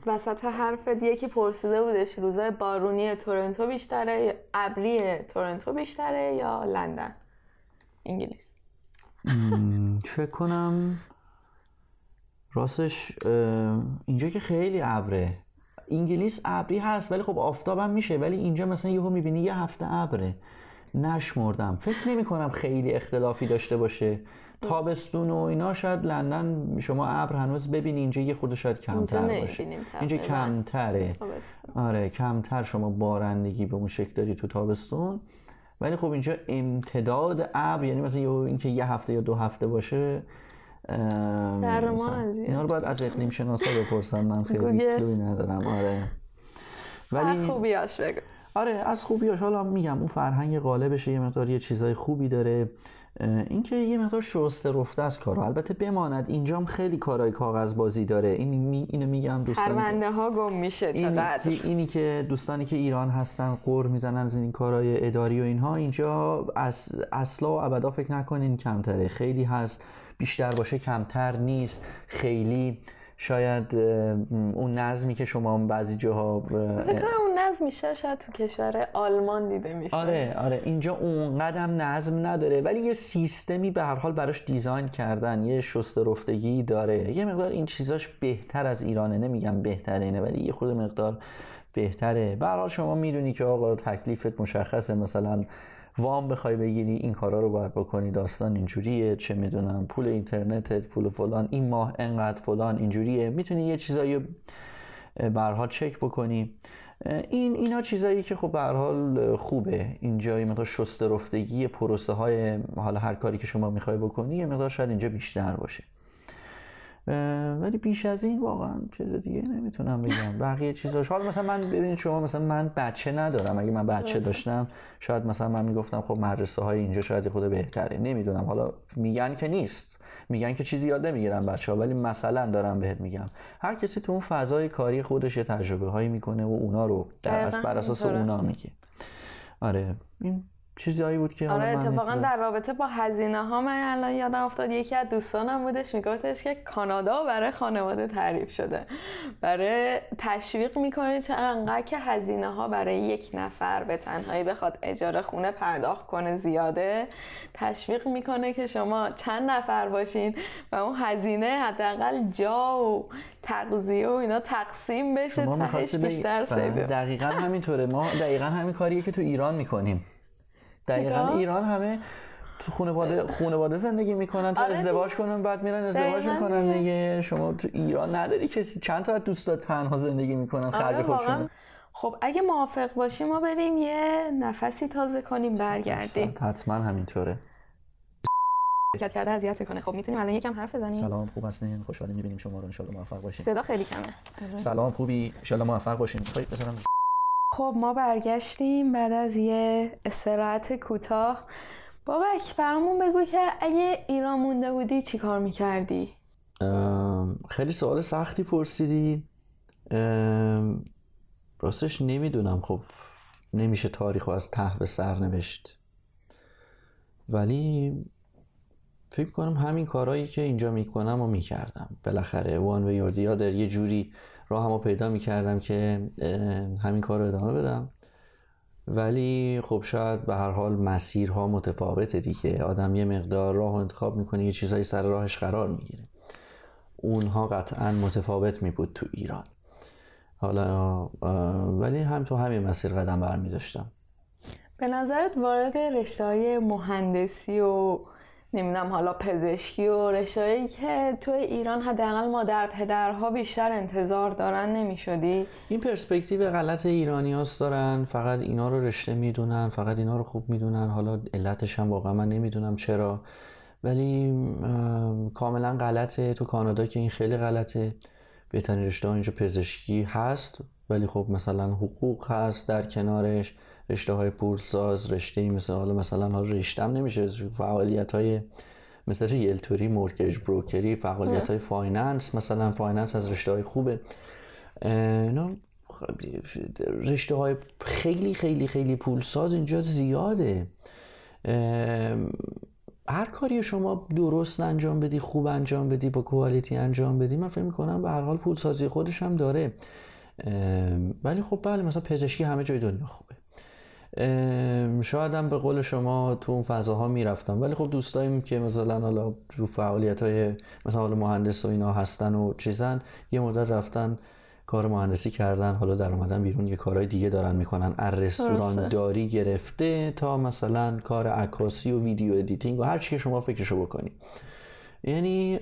وسط حرفت یکی پرسیده بودش روزای بارونی تورنتو بیشتره یا ابری تورنتو بیشتره یا لندن؟ انگلیس. فکر کنم راستش اینجا که خیلی ابره. انگلیس ابری هست ولی خب آفتابم میشه ولی اینجا مثلا یهو می‌بینی یه هفته ابره. نشمردم. فکر نمی کنم خیلی اختلافی داشته باشه. تابستون و اینا شاید لندن شما ابر هنوز ببینی اینجا یه خود شاید کمتر باشه. اینجا کمتره. آره کمتر شما بارندگی به اون شکل داری تو تابستون. ولی خب اینجا امتداد ابر یعنی مثلا اینکه یه هفته یا دو هفته باشه سرما اینا رو باید از اقلیم شناسا بپرسن. من خیلی کلوی ندارم. آره. ولی خوبیاش بگو. آره از خوبیاش. حالا میگم اون فرهنگ غالبشه یه مقدار یه چیزای خوبی داره. اینکه یه مقدار شسته رفته از کارا. البته بماند اینجام خیلی کارهای کاغذ بازی داره. این می اینو میگم دوستان پرونده ها گم میشه چقدر. اینی که دوستانی که ایران هستن قر می‌زنن از این کارهای اداری و اینها اینجا از اصلا و ابدا فکر نکنین کمتره. خیلی هست. بیشتر باشه کمتر نیست. خیلی شاید اون نظمی که شما بعضی جاها اون نظم میشه شاید تو کشور آلمان دیده میشه. آره آره اینجا اون قدم نظم نداره ولی یه سیستمی به هر حال براش دیزاین کردن یه شست رفتگی داره. یه مقدار این چیزاش بهتر از ایرانه نمیگم بهتره اینه ولی یه خود مقدار بهتره. به هر حال شما می‌دونی که آقا تکلیفت مشخصه مثلا وام بخوای بگیری این کارا رو باید بکنی داستان اینجوریه چه می‌دونم پول اینترنتت پول فلان این ماه انقدر فلان اینجوریه. می‌تونی یه چیزایی برها چک بکنی. این اینا چیزایی که خب به حال خوبه. اینجا یه مقدار شسته رفتگی پروسه های حالا هر کاری که شما می‌خوای بکنی یه مقدار شاید اینجا بیشتر باشه. ولی بیش از این واقعا چیز دیگه نمی‌تونم بگم. بقیه چیزاش. حالا مثلا من ببینید شما مثلا من بچه ندارم. اگه من بچه داشتم شاید مثلا من می‌گفتم خب مدرسه های اینجا شاید خود بهتره. نمی‌دونم. حالا میگن که نیست. میگن که چیزی یاد نمی‌گیرن بچه ها ولی مثلا دارم بهت میگم. هر کسی تو اون فضای کاری خودش یه تجربه هایی می‌کنه و اونا رو در بر اساس اونا میگه. آره. این چیزایی بود که آره اتفاقا در رابطه با هزینه ها من الان یادم افتاد یکی از دوستانم بودش میگفتش که کانادا برای خانواده تعریف شده. برای تشویق می‌کنه چه انقدر که هزینه ها برای یک نفر به تنهایی بخواد اجاره خونه پرداخت کنه زیاده. تشویق می‌کنه که شما چند نفر باشین و اون هزینه حداقل جا و تغذیه و اینا تقسیم بشه تهش بیشتر بله، دقیقا همینطوره. ما دقیقا همین کاریه که تو ایران می‌کنیم. دقیقا ایران همه تو خانواده خانواده زندگی می‌کنن تا آره ازدواج کنن بعد میرن ازدواج می‌کنن دیگه. شما تو ایران نداری کسی. چند تا دوستا تنها زندگی می‌کنن خرج آره خودشون خب اگه موافق باشیم ما بریم یه نفسی تازه کنیم برگردیم. حتما همینطوره. حرکت کرده اذیت کنه. خب می‌تونیم الان یکم حرف بزنیم؟ سلام خوب هستین؟ خوشحالیم می‌بینیم شما رو ان موفق باشین. صدا خیلی کمه. سلام خوبی؟ ان موفق باشین. خب بذارم خب ما برگشتیم بعد از یه استراحت کوتاه. بابک برامون بگو که اگه ایران مونده بودی چی کار می‌کردی؟ خیلی سوال سختی پرسیدی. راستش نمی‌دونم. خب نمیشه تاریخ از ته به سر نوشت. ولی فکر کنم همین کارهایی که اینجا می‌کنم و می‌کردم. بالاخره وان و یوردی یه جوری راه همو پیدا می‌کردم که همین کار رو ادامه بدم. ولی خب شاید به هر حال مسیرها متفاوته دیگه. آدم یه مقدار راه انتخاب می‌کنه یه چیزایی سر راهش قرار می‌گیره. اونها قطعا متفاوت می بود تو ایران. حالا ولی هم تو همین مسیر قدم برمی داشتم به نظرت وارد رشته های مهندسی و نمی‌دونم حالا پزشکی و رشتهایی که تو ایران حداقل مادر پدرها بیشتر انتظار دارن نمی‌شدی؟ این پرسپکتیو غلط ایرانی هاست دارن. فقط اینا رو رشته می‌دونن فقط اینا رو خوب می‌دونن. حالا علتش هم واقعا من نمی‌دونم چرا. ولی کاملا غلطه. تو کانادا که این خیلی غلطه. بهترین رشته ها اینجا پزشکی هست. ولی خب مثلا حقوق هست در کنارش. رشته های پولساز رشته مثل حالا مثلا حالا رشتم نمیشه فعالیت های مثل realtor ی mortgage broker ی فعالیت های finance مثلا finance از رشته های خوبه رشته های خیلی خیلی خیلی پولساز اینجا زیاده. هر کاری شما درست انجام بدی خوب انجام بدی با quality انجام بدی من فکر می‌کنم به هر حال پولسازی خودش هم داره. ولی خب بله مثلا پزشکی همه جای دنیا خوبه. شاید هم به قول شما تو اون فضاها می‌رفتم. ولی خب دوستاییم که مثلا حالا رو فعالیت های مثلا حالا مهندس و اینا هستن و چیزن یه مدت رفتن کار مهندسی کردن حالا در اومدن بیرون یه کارهای دیگه دارن می‌کنن. از رستوران داری گرفته تا مثلا کار عکاسی و video editing و هر چی که شما فکرشو بکنی. یعنی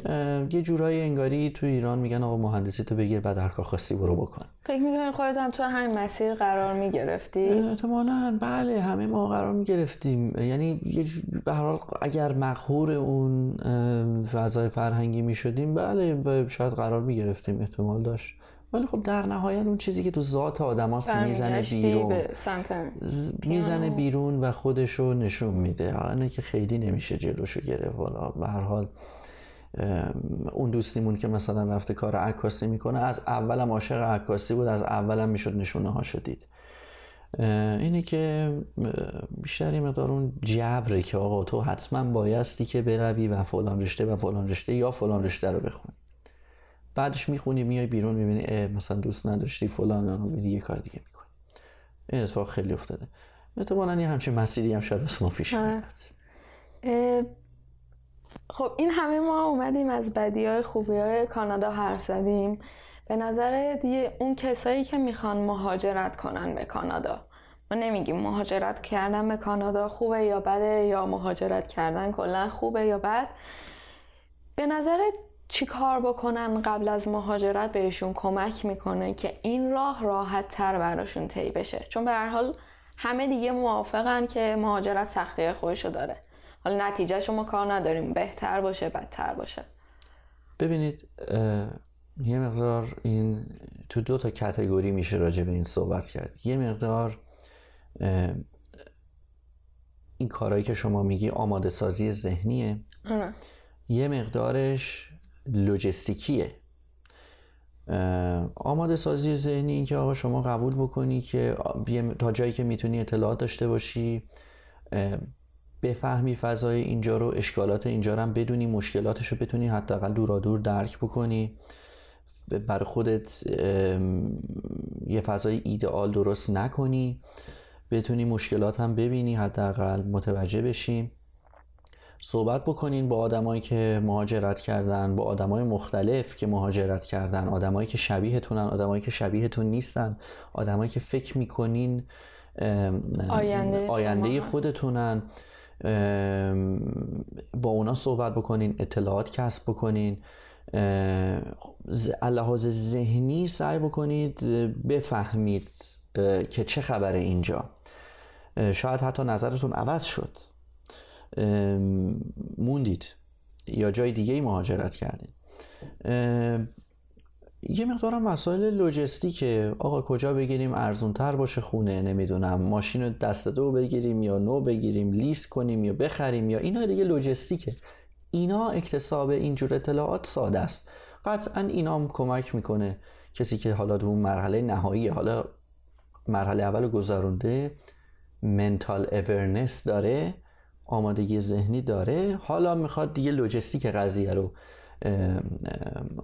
یه جورایی انگاری تو ایران میگن آقا مهندسی تو بگیر بعد هر کار خاصی برو بکن. فکر می‌کنی خودت هم تو همین مسیر قرار می‌گرفتی؟ احتمالا. بله همه ما قرار می‌گرفتیم. یعنی یه به حال اگر مخهور اون فضای فرهنگی می‌شدیم بله شاید قرار می‌گرفتیم احتمال داشت. ولی خب در نهایت اون چیزی که تو ذات آدم هاست می‌زنه بیرون. می‌زنه بیرون و خودشو نشون میده. حالا که خیلی نمیشه جلوشو گرفت. حالا به هر حال اون دوستیمون که مثلا رفته کار عکاسی می‌کنه از اولم عاشق عکاسی بود از اولم می‌شد نشونه ها شدید اینه که بیشتری مقدار اون جبره که آقا تو حتما بایستی که بروی و فلان رشته و فلان رشته یا فلان رشته رو بخونی. بعدش می‌خونی میای بیرون می‌بینی مثلا دوست نداشتی فلان رو می‌بینی یه کار دیگه می‌کنی. این اتفاق خیلی افتاده. احتمالاً یه همچین مسیری هم شاید ما پیش آره. خب این همه ما اومدیم از بدی های خوبی های کانادا حرف زدیم. به نظر دیگه اون کسایی که می‌خوان مهاجرت کنن به کانادا. ما نمیگیم مهاجرت کردن به کانادا خوبه یا بده یا مهاجرت کردن کلا خوبه یا بد. به نظر چی کار بکنن قبل از مهاجرت بهشون کمک می‌کنه که این راه راحت تر براشون طی بشه. چون به هر حال همه دیگه موافقن که مهاجرت سختی خودشو داره. حالا نتیجه شما کار نداریم. بهتر باشه بدتر باشه. ببینید یه مقدار این تو دو تا کتگوری میشه راجع به این صحبت کرد. یه مقدار این کارهایی که شما میگی آماده سازی ذهنیه یه مقدارش لوجستیکیه. آماده سازی ذهنی این که آقا شما قبول بکنی که تا جایی که می‌تونی اطلاعات داشته باشی بفهمی فضای اینجا رو اشکالات اینجا رو هم بدونی مشکلاتش رو بتونی حداقل دورا دور درک بکنی. برای خودت یه فضای ایدئال درست نکنی. بتونی مشکلات هم ببینی حداقل متوجه بشی. صحبت بکنین با آدمایی که مهاجرت کردن با آدمای مختلف که مهاجرت کردن. آدمایی که شبیهتونن آدمایی که شبیهتون نیستن. آدمایی که فکر می‌کنین آینده, آینده خودتونن. با اونا صحبت بکنین اطلاعات کسب بکنین لحاظ ذهنی سعی بکنید بفهمید که چه خبره اینجا. شاید حتی نظرتون عوض شد. موندید یا جای دیگه مهاجرت کردید یه مقدارم مسائل لوجستیکه. آقا کجا بگیریم؟ ارزون تر باشه خونه نمی‌دونم. ماشین دست دو بگیریم یا نو بگیریم لیست کنیم یا بخریم یا اینا دیگه لوجستیکه. اینا اکتساب اینجور اطلاعات ساده است. قطعا اینا هم کمک می‌کنه. کسی که حالا تو مرحله نهایی حالا مرحله اول گذرونده منتال اورنس داره آمادگی ذهنی داره. حالا می‌خواد دیگه لوجستیک قضیه رو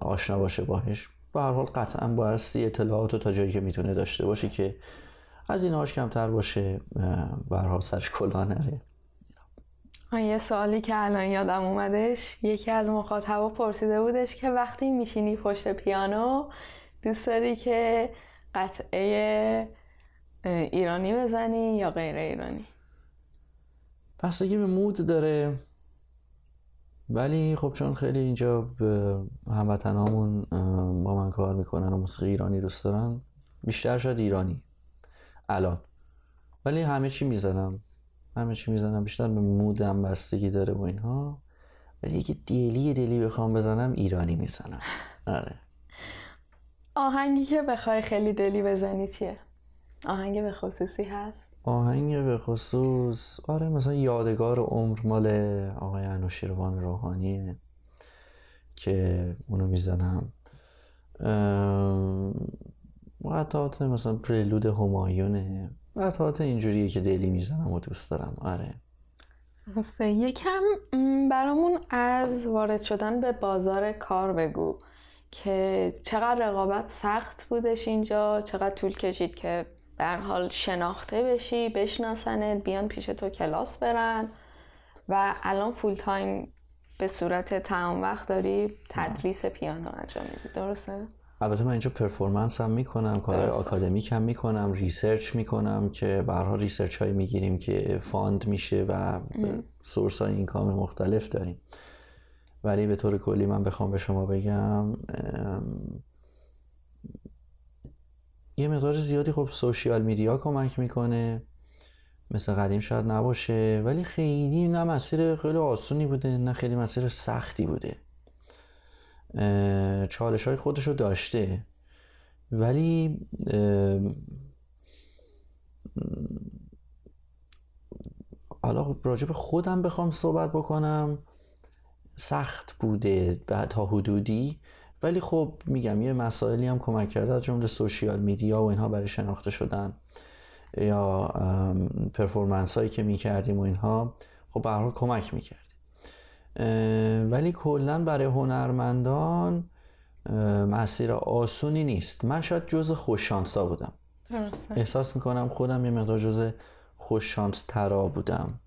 آشنا باشه باهش به هر حال قطعا بایستی اطلاعات رو تا جایی که می‌تونه داشته باشه که از اینهاش کمتر باشه برها سرش کلا نره. یه سوالی که الان یادم اومدش یکی از مخاطبا پرسیده بودش که وقتی میشینی پشت پیانو دوست داری که قطعه ایرانی بزنی یا غیر ایرانی؟ بستگی به مود داره. ولی خب چون خیلی اینجا هموطنامون با من کار می‌کنن و موسیقی ایرانی دوست دارن بیشتر شد ایرانی الان. ولی همه چی می‌زنم. همه چی می‌زنم. بیشتر به مودم بستگی داره و اینها. ولی یکی دلی دلی بخوام بزنم ایرانی می‌زنم. آره. آهنگی که بخوای خیلی دلی بزنی چیه؟ آهنگ به خصوصی هست؟ آهنگ به خصوص آره مثلا یادگار عمر مال آقای انوشیروان روحانیه که اونو می‌زنم. قطعات مثلا پرلود همایونه. قطعات اینجوریه که دلی می‌زنم و دوست دارم آره. یکم برامون از وارد شدن به بازار کار بگو که چقدر رقابت سخت بودش اینجا چقدر طول کشید که در حال شناخته بشی بشناسنت بیان پیش تو کلاس برن و الان full time به صورت تمام وقت داری تدریس پیانو انجام میدی. درسته؟ البته من اینجا performance هم می‌کنم کار آکادمیک هم می‌کنم research می‌کنم که بهرحال research هایی می‌گیریم که fund میشه و source های income مختلف داریم. ولی به طور کلی من بخوام به شما بگم یه مقدار زیادی خب social media کمک می‌کنه. مثل قدیم شاید نباشه ولی خیلی نه مسیر خیلی آسونی بوده نه خیلی مسیر سختی بوده. چالش های خودش رو داشته. ولی حالا راجع به خودم بخوام صحبت بکنم. سخت بوده تا حدودی. ولی خب میگم یه مسائلی هم کمک کرده از جمله سوشیال میدیا و اینها برای شناخته شدن یا پرفورمنس هایی که می‌کردیم و اینها خب به کمک می‌کردیم. ولی کلا برای هنرمندان مسیر آسونی نیست. من شاید جز خوششانسا بودم. احساس می‌کنم خودم یه مقدار جز خوششانس ترا بودم.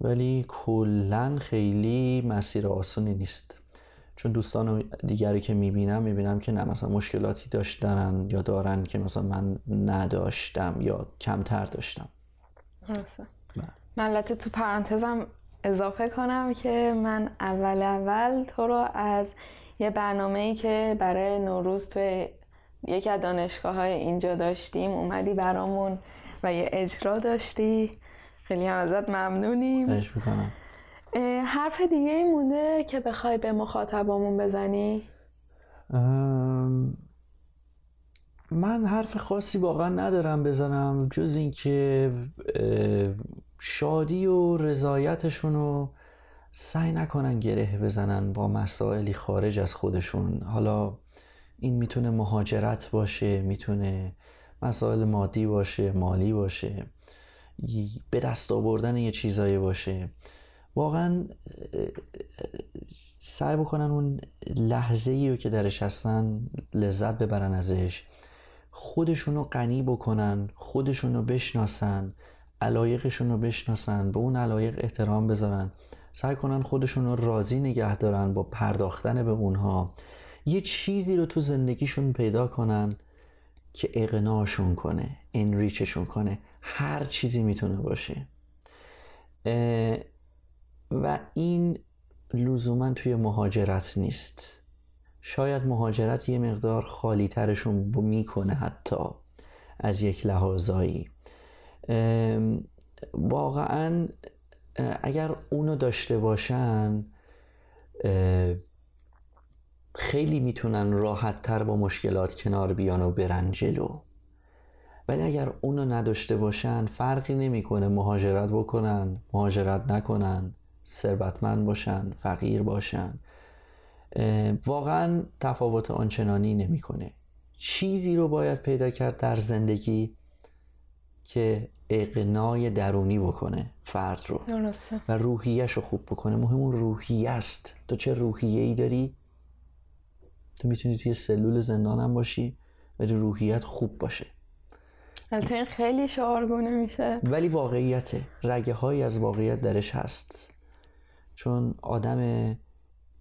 ولی کلا خیلی مسیر آسونی نیست. چون دوستان دیگری که می‌بینم می‌بینم که نه مثلا مشکلاتی داشتن یا دارن که مثلا من نداشتم یا کمتر داشتم. درسته. من تو پرانتزم اضافه کنم که من اول اول تو رو از یه برنامه ای که برای نوروز توی یکی از دانشگاه های اینجا داشتیم اومدی برامون و یه اجرا داشتی. خیلی هم ازت ممنونیم. حرف دیگه ای مونده که بخوای به مخاطبامون بزنی؟ من حرف خاصی واقعا ندارم بزنم جز اینکه شادی و رضایتشون رو سعی نکنن گره بزنن با مسائلی خارج از خودشون حالا این می‌تونه مهاجرت باشه می‌تونه مسائل مادی باشه مالی باشه به دست آوردن یه چیزایی باشه واقعا سعی بکنن اون لحظه ای رو که درش هستن لذت ببرن ازش. خودشون رو غنی بکنن خودشون رو بشناسن علایقشون رو بشناسن به اون علایق احترام بذارن. سعی کنن خودشون رو راضی نگه دارن با پرداختن به اونها. یه چیزی رو تو زندگیشون پیدا کنن که اقناشون کنه انریچشون کنه. هر چیزی می‌تونه باشه. و این لزوما توی مهاجرت نیست. شاید مهاجرت یه مقدار خالی ترشون می‌کنه حتی از یک لحاظایی. واقعا اگر اونو داشته باشن خیلی می‌تونن راحت تر با مشکلات کنار بیان و برن جلو. ولی اگر اونو نداشته باشن فرقی نمی‌کنه مهاجرت بکنن مهاجرت نکنن. ثروتمند باشن فقیر باشن. واقعا تفاوت آنچنانی نمی‌کنه. چیزی رو باید پیدا کرد در زندگی که اقنای درونی بکنه فرد رو. و روحیش رو خوب بکنه. مهم اون روحیه است. تو چه روحیه ای داری؟ تو می‌تونی توی سلول زندانم باشی ولی روحیت خوب باشه. البته این خیلی شعارگونه میشه. ولی واقعیته. رگه های از واقعیت درش هست. چون آدم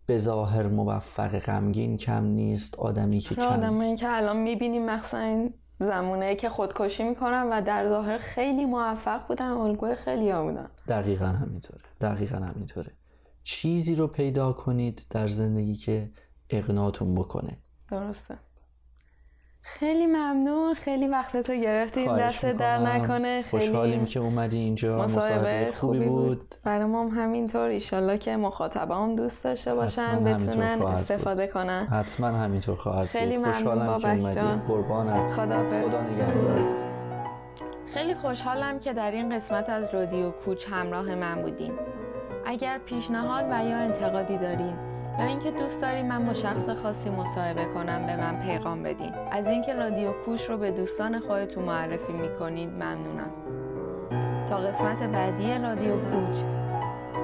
به ظاهر موفق غمگین کم نیست آدمی که کم آدمایی که الان می‌بینیم مخصوصا این زمونه که خودکشی می‌کنن و در ظاهر خیلی موفق بودن الگوی خیلی ها بودن. دقیقا همینطوره دقیقا همینطوره. چیزی رو پیدا کنید در زندگی که اقناتون بکنه. درسته. خیلی ممنون. خیلی وقت تو گرفتیم. دست در نکنه. خیلی خوشحالیم که اومدی اینجا. مصاحبه خوبی, بود. برای ما هم همینطور. ایشالله که مخاطبان دوست داشته باشن بتونن استفاده بود. کنن. حتما همینطور خواهد خیلی بود. ممنون بابک جان. قربانت. خدا, خدا نگهدار. خیلی خوشحالم که در این قسمت از رادیو کوچ همراه من بودین. اگر پیشنهاد و یا انتقادی دارین یا اینکه دوست داریم من با شخص خاصی مصاحبه کنم به من پیغام بدین. از اینکه رادیو کوش رو به دوستان خودتون معرفی می‌کنید ممنونم. تا قسمت بعدی رادیو کوچ.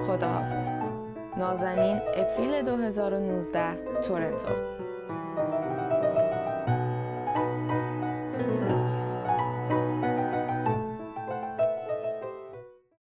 خداحافظ. نازنین اپریل 2019 تورنتو.